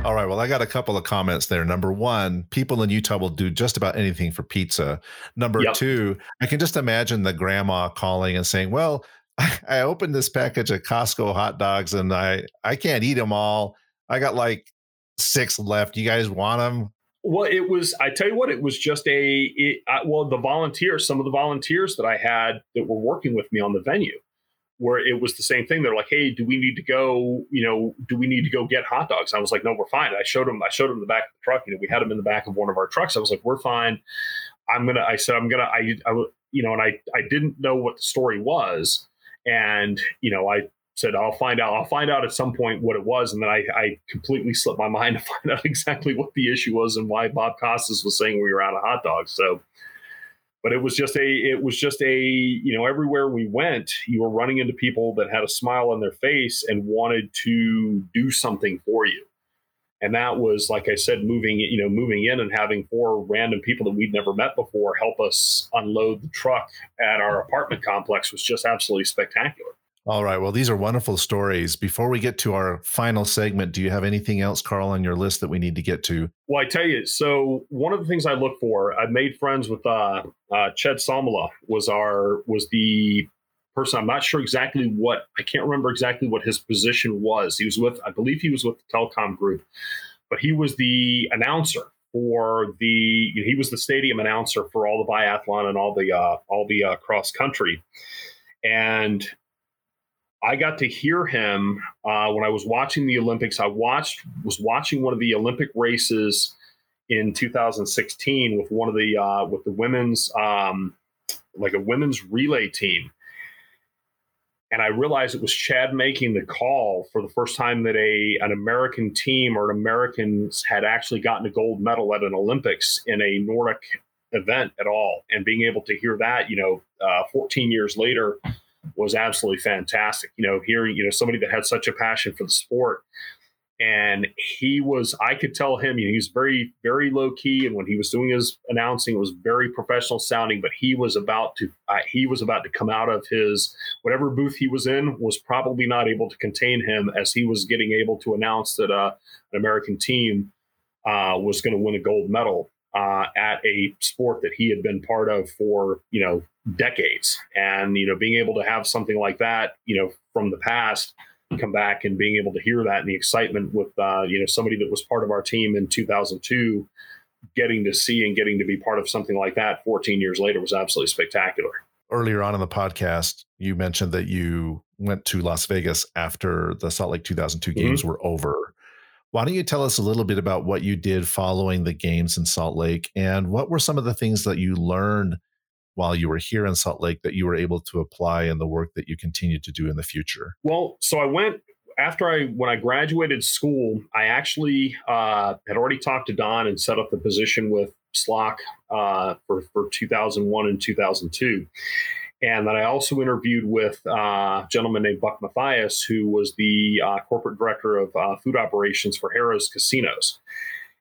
S1: All right. Well, I got a couple of comments there. Number one, people in Utah will do just about anything for pizza. Number yep. two, I can just imagine the grandma calling and saying, Well, I opened this package of Costco hot dogs and I, I can't eat them all. I got like six left. You guys want them?
S2: Well, it was, I tell you what, it was just a, it, I, well, the volunteers, some of the volunteers that I had that were working with me on the venue, where it was the same thing. They're like, "Hey, do we need to go? You know, do we need to go get hot dogs?" I was like, "No, we're fine." I showed them. I showed them the back of the truck. You know, we had them in the back of one of our trucks. I was like, "We're fine." I'm gonna. I said, "I'm gonna." I, I you know, and I I didn't know what the story was, and you know, I said I'll find out. I'll find out at some point what it was, and then I, I completely slipped my mind to find out exactly what the issue was and why Bob Costas was saying we were out of hot dogs. So but it was just a it was just a you know everywhere we went you were running into people that had a smile on their face and wanted to do something for you. And that was like i said moving you know moving in and having four random people that we'd never met before help us unload the truck at our apartment complex was just absolutely spectacular
S1: all right. Well, these are wonderful stories. Before we get to our final segment, do you have anything else, Carl, on your list that we need to get to?
S2: Well, I tell you, so one of the things I look for, I made friends with uh, uh, Chad Salmela was our was the person. I'm not sure exactly what I can't remember exactly what his position was. He was with, I believe, he was with the telecom group, but he was the announcer for the. He was the stadium announcer for all the biathlon and all the uh, all the uh, cross country, and I got to hear him uh, when I was watching the Olympics. I watched was watching one of the Olympic races in 2016 with one of the uh, with the women's um, like a women's relay team, and I realized it was Chad making the call for the first time that a an American team or an Americans had actually gotten a gold medal at an Olympics in a Nordic event at all, and being able to hear that, you know, uh, 14 years later was absolutely fantastic. You know, hearing you know somebody that had such a passion for the sport, and he was i could tell him you know, he was very very low key and when he was doing his announcing it was very professional sounding. But he was about to uh, he was about to come out of his whatever booth he was in was probably not able to contain him as he was getting able to announce that uh, an american team uh, was going to win a gold medal uh, at a sport that he had been part of for you know decades. And you know being able to have something like that you know from the past come back and being able to hear that and the excitement with uh, you know somebody that was part of our team in 2002 getting to see and getting to be part of something like that 14 years later was absolutely spectacular.
S1: Earlier on in the podcast you mentioned that you went to las vegas after the salt lake 2002 mm-hmm. games were over why don't you tell us a little bit about what you did following the games in salt lake and what were some of the things that you learned while you were here in Salt Lake that you were able to apply in the work that you continue to do in the future?
S2: Well, so I went after I when I graduated school, I actually uh, had already talked to Don and set up the position with SLOC uh, for for 2001 and 2002. And then I also interviewed with uh, a gentleman named Buck Matthias, who was the uh, corporate director of uh, food operations for Harrah's Casinos.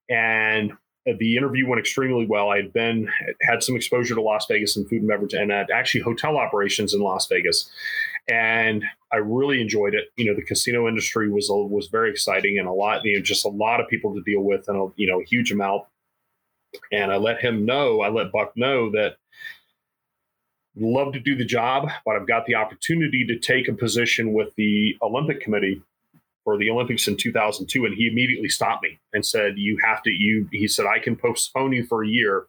S2: And the interview went extremely well. I had been had some exposure to Las Vegas and food and beverage, and actually hotel operations in Las Vegas, and I really enjoyed it. You know, the casino industry was was very exciting and a lot, you know, just a lot of people to deal with, and a, you know, a huge amount. And I let him know, I let Buck know that love to do the job, but I've got the opportunity to take a position with the Olympic Committee for the Olympics in 2002, and he immediately stopped me and said, "You have to." You, he said, "I can postpone you for a year.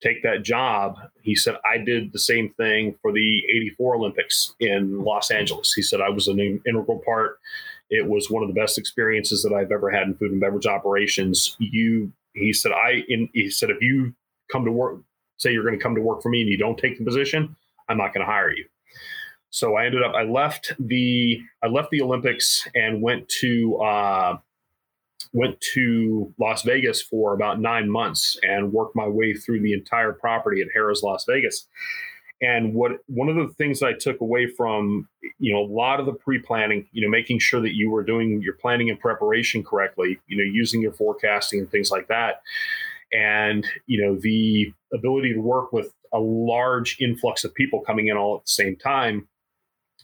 S2: Take that job." He said, "I did the same thing for the '84 Olympics in Los Angeles." He said, "I was an integral part. It was one of the best experiences that I've ever had in food and beverage operations." You, he said, "I," in, he said, "If you come to work, say you're going to come to work for me, and you don't take the position, I'm not going to hire you." So I ended up I left the I left the Olympics and went to uh, went to Las Vegas for about nine months and worked my way through the entire property at Harrah's Las Vegas. And what one of the things I took away from you know a lot of the pre-planning, you know, making sure that you were doing your planning and preparation correctly, you know, using your forecasting and things like that, and you know the ability to work with a large influx of people coming in all at the same time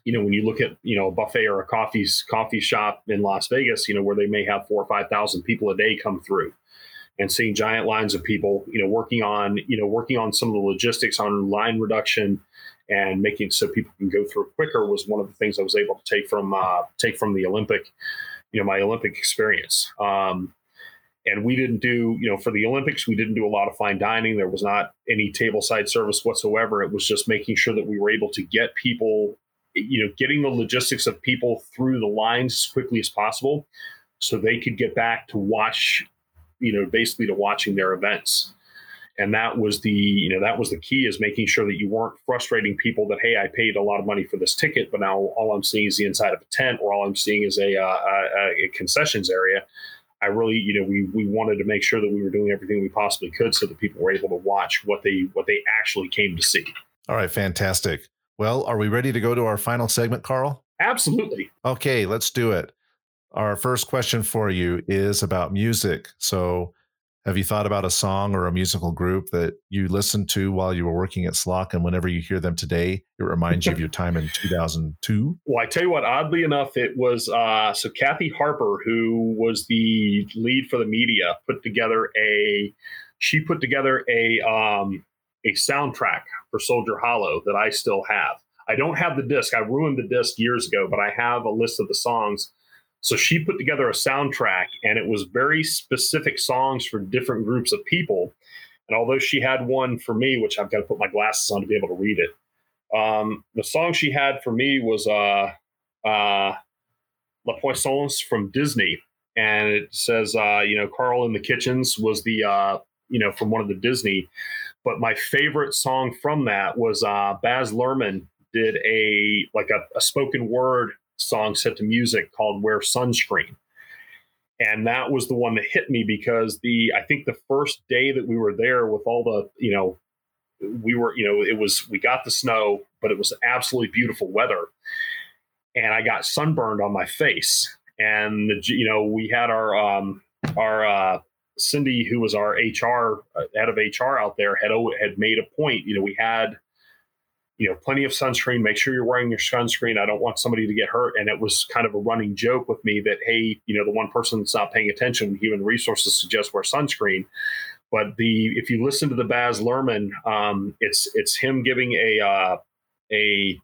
S2: you know, when you look at, you know, a buffet or a coffee coffee shop in Las Vegas, you know, where they may have four or 5,000 people a day come through and seeing giant lines of people, you know, working on, you know, working on some of the logistics on line reduction and making so people can go through quicker was one of the things I was able to take from, uh, take from the Olympic, you know, my Olympic experience. Um, and we didn't do you know for the olympics we didn't do a lot of fine dining there was not any table side service whatsoever it was just making sure that we were able to get people you know, getting the logistics of people through the lines as quickly as possible so they could get back to watch, you know, basically to watching their events. And that was the, you know, that was the key is making sure that you weren't frustrating people that, hey, I paid a lot of money for this ticket, but now all I'm seeing is the inside of a tent or all I'm seeing is a, uh, a, a concessions area. I really, you know, we we wanted to make sure that we were doing everything we possibly could so that people were able to watch what they what they actually came to see.
S1: All right, fantastic. Well, are we ready to go to our final segment, Carl?
S2: Absolutely.
S1: Okay, let's do it. Our first question for you is about music. So, have you thought about a song or a musical group that you listened to while you were working at SLOC? And whenever you hear them today, it reminds you of your time in 2002?
S2: Well, I tell you what, oddly enough, it was uh, so Kathy Harper, who was the lead for the media, put together a, she put together a, um, a soundtrack for Soldier Hollow that I still have. I don't have the disc. I ruined the disc years ago, but I have a list of the songs. So she put together a soundtrack, and it was very specific songs for different groups of people. And although she had one for me, which I've got to put my glasses on to be able to read it, um, the song she had for me was uh, uh, La Poissons from Disney. And it says, uh, you know, Carl in the Kitchens was the, uh, you know, from one of the Disney but my favorite song from that was uh, Baz Luhrmann did a like a, a spoken word song set to music called "Wear Sunscreen," and that was the one that hit me because the I think the first day that we were there with all the you know we were you know it was we got the snow but it was absolutely beautiful weather and I got sunburned on my face and the you know we had our um, our uh, Cindy, who was our HR uh, head of HR out there, had had made a point. You know, we had you know plenty of sunscreen. Make sure you're wearing your sunscreen. I don't want somebody to get hurt. And it was kind of a running joke with me that hey, you know, the one person that's not paying attention, human resources suggests wear sunscreen. But the if you listen to the Baz Luhrmann, um, it's it's him giving a uh, a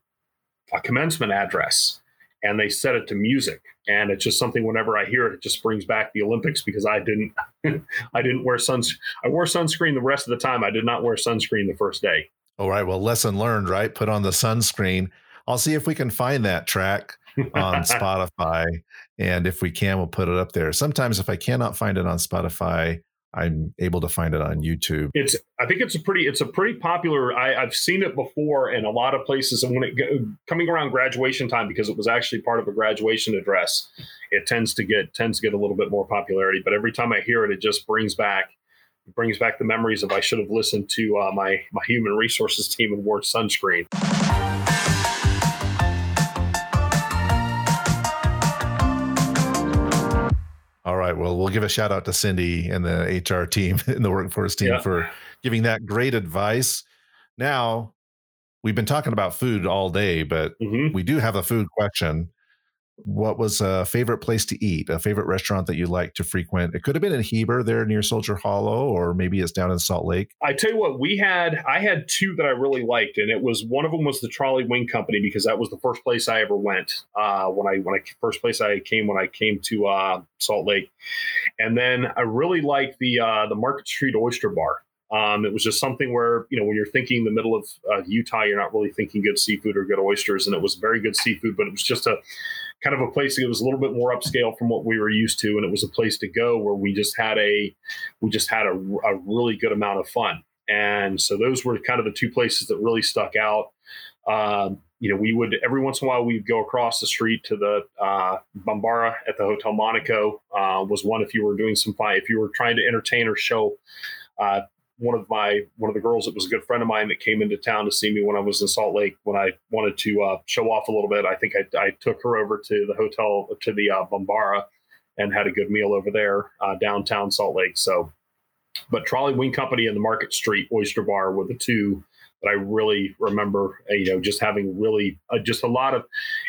S2: a commencement address and they set it to music and it's just something whenever i hear it it just brings back the olympics because i didn't i didn't wear suns i wore sunscreen the rest of the time i did not wear sunscreen the first day
S1: all right well lesson learned right put on the sunscreen i'll see if we can find that track on spotify and if we can we'll put it up there sometimes if i cannot find it on spotify I'm able to find it on YouTube.
S2: It's I think it's a pretty it's a pretty popular. I, have seen it before in a lot of places, and when it coming around graduation time because it was actually part of a graduation address, it tends to get tends to get a little bit more popularity. But every time I hear it, it just brings back brings back the memories of I should have listened to uh, my my human resources team and wore sunscreen.
S1: All right. Well, we'll give a shout out to Cindy and the HR team and the workforce team yeah. for giving that great advice. Now, we've been talking about food all day, but mm-hmm. we do have a food question what was a favorite place to eat, a favorite restaurant that you like to frequent? It could have been in Heber there near Soldier Hollow, or maybe it's down in Salt Lake.
S2: I tell you what, we had I had two that I really liked, and it was one of them was the Trolley Wing Company because that was the first place I ever went uh, when I when I first place I came when I came to uh, Salt Lake, and then I really liked the uh, the Market Street Oyster Bar. Um, it was just something where, you know, when you're thinking the middle of uh, Utah, you're not really thinking good seafood or good oysters. And it was very good seafood, but it was just a kind of a place that was a little bit more upscale from what we were used to, and it was a place to go where we just had a we just had a, a really good amount of fun. And so those were kind of the two places that really stuck out. Um, you know, we would every once in a while we'd go across the street to the uh, Bambara at the Hotel Monaco. Uh, was one if you were doing some fine, if you were trying to entertain or show uh, one of my one of the girls that was a good friend of mine that came into town to see me when I was in Salt Lake when I wanted to uh, show off a little bit. I think I, I, took her over to the hotel to the uh, Bambara and had a good meal over there uh, downtown Salt Lake. So, but Trolley Wing Company and the Market Street Oyster Bar were the two that I really remember. Uh, you know, just having really uh, just a lot of.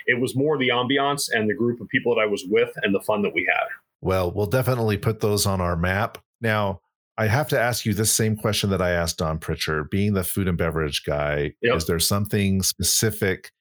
S2: It was more the ambiance and the group of people that I was with and the fun that we had.
S1: Well, we'll definitely put those on our map now I have to ask you this same question that I asked Don Pritchard. Being the food and beverage guy, yep. is there something specific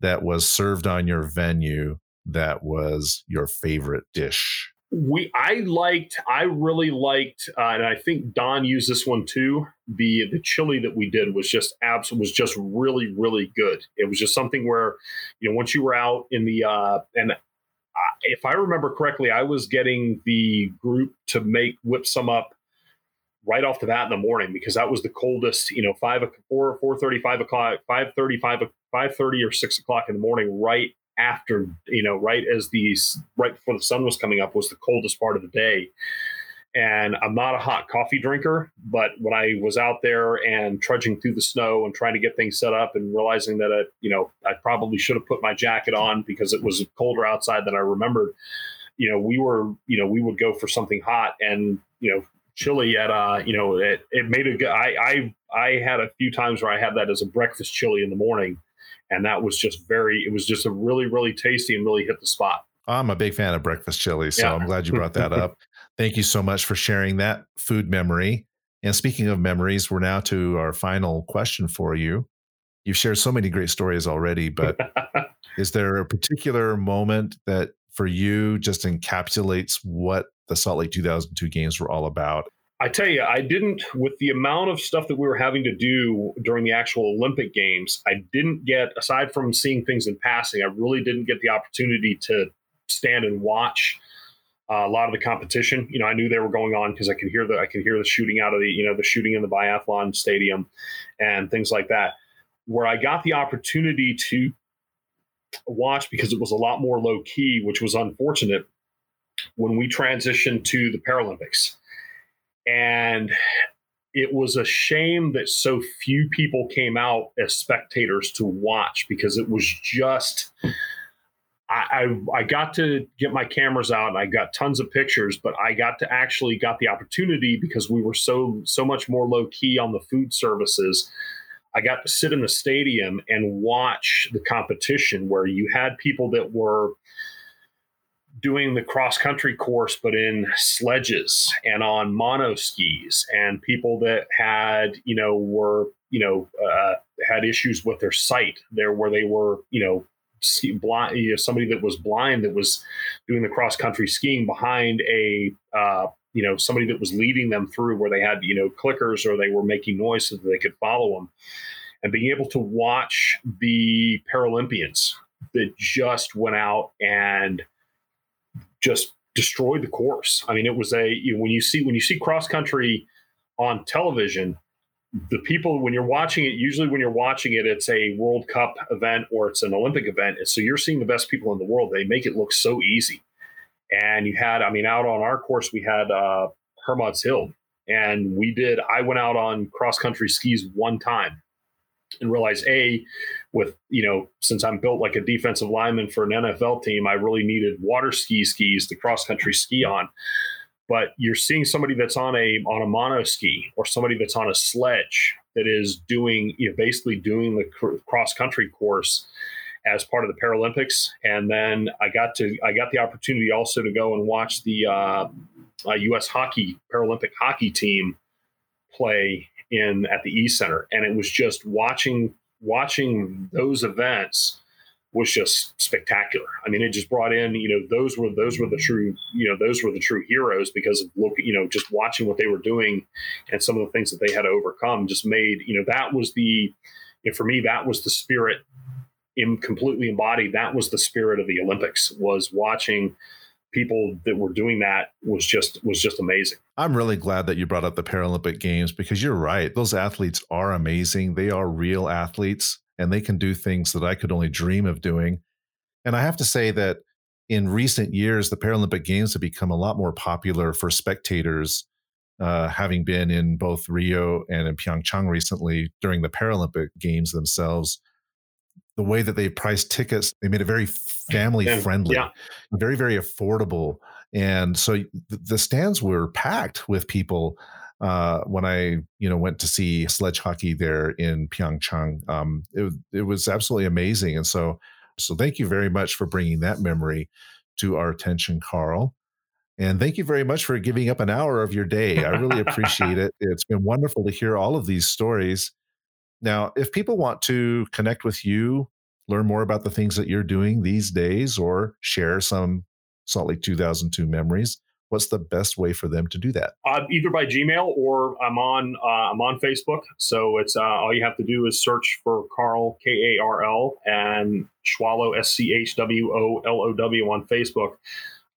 S1: that was served on your venue that was your favorite dish?
S2: We, I liked, I really liked, uh, and I think Don used this one too. The the chili that we did was just abs was just really really good. It was just something where, you know, once you were out in the uh, and if I remember correctly, I was getting the group to make whip some up right off the bat in the morning because that was the coldest, you know, five, four, four thirty, five o'clock, five thirty, five, five thirty or six o'clock in the morning, right after, you know, right as the, right before the sun was coming up was the coldest part of the day. And I'm not a hot coffee drinker, but when I was out there and trudging through the snow and trying to get things set up and realizing that, it, you know, I probably should have put my jacket on because it was colder outside than I remembered you know, we were, you know, we would go for something hot and, you know, chili at uh you know it, it made a good I, I i had a few times where i had that as a breakfast chili in the morning and that was just very it was just a really really tasty and really hit the spot.
S1: I'm a big fan of breakfast chili so yeah. i'm glad you brought that up. Thank you so much for sharing that food memory. And speaking of memories we're now to our final question for you. You've shared so many great stories already but is there a particular moment that for you just encapsulates what the Salt Lake 2002 games were all about?
S2: I tell you, I didn't, with the amount of stuff that we were having to do during the actual Olympic Games, I didn't get, aside from seeing things in passing, I really didn't get the opportunity to stand and watch uh, a lot of the competition. You know, I knew they were going on because I could hear the I could hear the shooting out of the you know the shooting in the biathlon stadium and things like that. Where I got the opportunity to watch because it was a lot more low key, which was unfortunate when we transitioned to the Paralympics. And it was a shame that so few people came out as spectators to watch because it was just I, I, got to get my cameras out and I got tons of pictures, but I got to actually got the opportunity because we were so so much more low key on the food services. I got to sit in the stadium and watch the competition where you had people that were doing the cross country course, but in sledges and on mono skis, and people that had, you know, were, you know, uh, had issues with their sight there where they were, you know, blind, you know, somebody that was blind that was doing the cross country skiing behind a, uh, you know, somebody that was leading them through where they had, you know, clickers or they were making noise so that they could follow them. And being able to watch the Paralympians that just went out and just destroyed the course. I mean, it was a you know, when you see when you see cross country on television, the people when you're watching it, usually when you're watching it, it's a World Cup event or it's an Olympic event, and so you're seeing the best people in the world. They make it look so easy. And you had, I mean, out on our course, we had uh, Hermods Hill. and we did. I went out on cross country skis one time, and realized a with you know since i'm built like a defensive lineman for an nfl team i really needed water ski skis to cross country ski on but you're seeing somebody that's on a on a mono ski or somebody that's on a sledge that is doing you know basically doing the cross country course as part of the paralympics and then i got to i got the opportunity also to go and watch the uh, uh, us hockey paralympic hockey team play in at the E Center, and it was just watching watching those events was just spectacular. I mean, it just brought in, you know, those were those were the true, you know, those were the true heroes because of look, you know, just watching what they were doing and some of the things that they had to overcome just made, you know, that was the, you know, for me, that was the spirit in completely embodied. That was the spirit of the Olympics was watching people that were doing that was just was just amazing.
S1: I'm really glad that you brought up the Paralympic Games because you're right. Those athletes are amazing. They are real athletes and they can do things that I could only dream of doing. And I have to say that in recent years, the Paralympic Games have become a lot more popular for spectators, uh, having been in both Rio and in Pyeongchang recently during the Paralympic Games themselves the way that they priced tickets, they made it very family friendly, yeah. very, very affordable. And so the stands were packed with people uh, when I, you know, went to see sledge hockey there in Pyeongchang. Um, it, it was absolutely amazing. And so, so thank you very much for bringing that memory to our attention, Carl. And thank you very much for giving up an hour of your day. I really appreciate it. It's been wonderful to hear all of these stories. Now, if people want to connect with you, learn more about the things that you're doing these days, or share some Salt Lake 2002 memories, what's the best way for them to do that?
S2: Uh, either by Gmail or I'm on uh, I'm on Facebook. So it's uh, all you have to do is search for Carl K A R L and Schwolow S C H W O L O W on Facebook.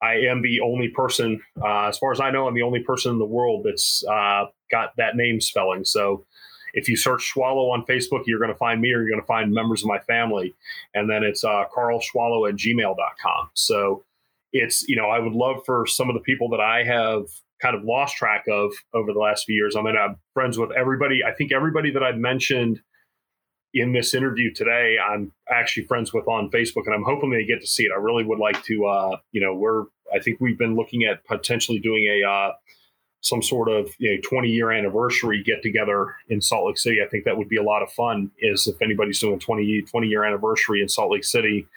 S2: I am the only person, uh, as far as I know, I'm the only person in the world that's uh, got that name spelling. So if you search Schwolow on Facebook, you're going to find me or you're going to find members of my family. And then it's uh, carlschwolow at gmail.com. So it's, you know, I would love for some of the people that I have kind of lost track of over the last few years. I mean, I'm friends with everybody. I think everybody that I've mentioned in this interview today, I'm actually friends with on Facebook, and I'm hoping they get to see it. I really would like to, uh, you know, we're, I think we've been looking at potentially doing a, uh, some sort of you know 20 year anniversary get together in Salt Lake City. I think that would be a lot of fun. Is if anybody's doing 20 20 year anniversary in Salt Lake City,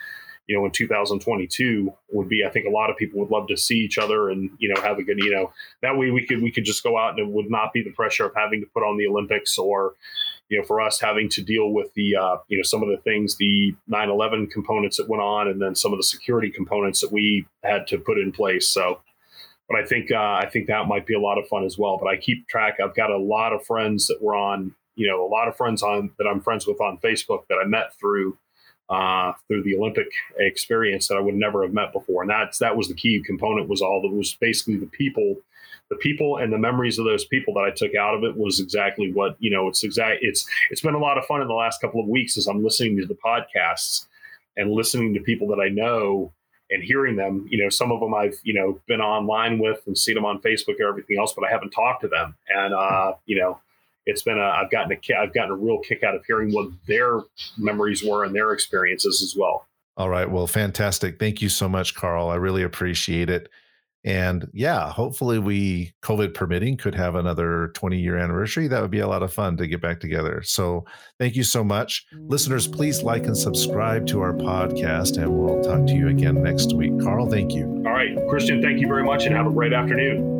S2: you know, in 2022 would be. I think a lot of people would love to see each other and you know have a good you know that way we could we could just go out and it would not be the pressure of having to put on the Olympics or you know for us having to deal with the uh, you know some of the things the 9/11 components that went on and then some of the security components that we had to put in place. So but I think uh, I think that might be a lot of fun as well. But I keep track. I've got a lot of friends that were on, you know, a lot of friends on that I'm friends with on Facebook that I met through uh, through the Olympic experience that I would never have met before. And that's that was the key component was all that was basically the people, the people and the memories of those people that I took out of it was exactly what you know. It's exact. It's it's been a lot of fun in the last couple of weeks as I'm listening to the podcasts and listening to people that I know and hearing them, you know, some of them I've, you know, been online with and seen them on Facebook or everything else, but I haven't talked to them. And, uh, you know, it's been a, I've gotten a, I've gotten a real kick out of hearing what their memories were and their experiences as well.
S1: All right. Well, fantastic. Thank you so much, Carl. I really appreciate it. And yeah, hopefully we, COVID permitting, could have another 20 year anniversary. That would be a lot of fun to get back together. So thank you so much. Listeners, please like and subscribe to our podcast, and we'll talk to you again next week. Carl, thank you.
S2: All right. Christian, thank you very much and have a great afternoon.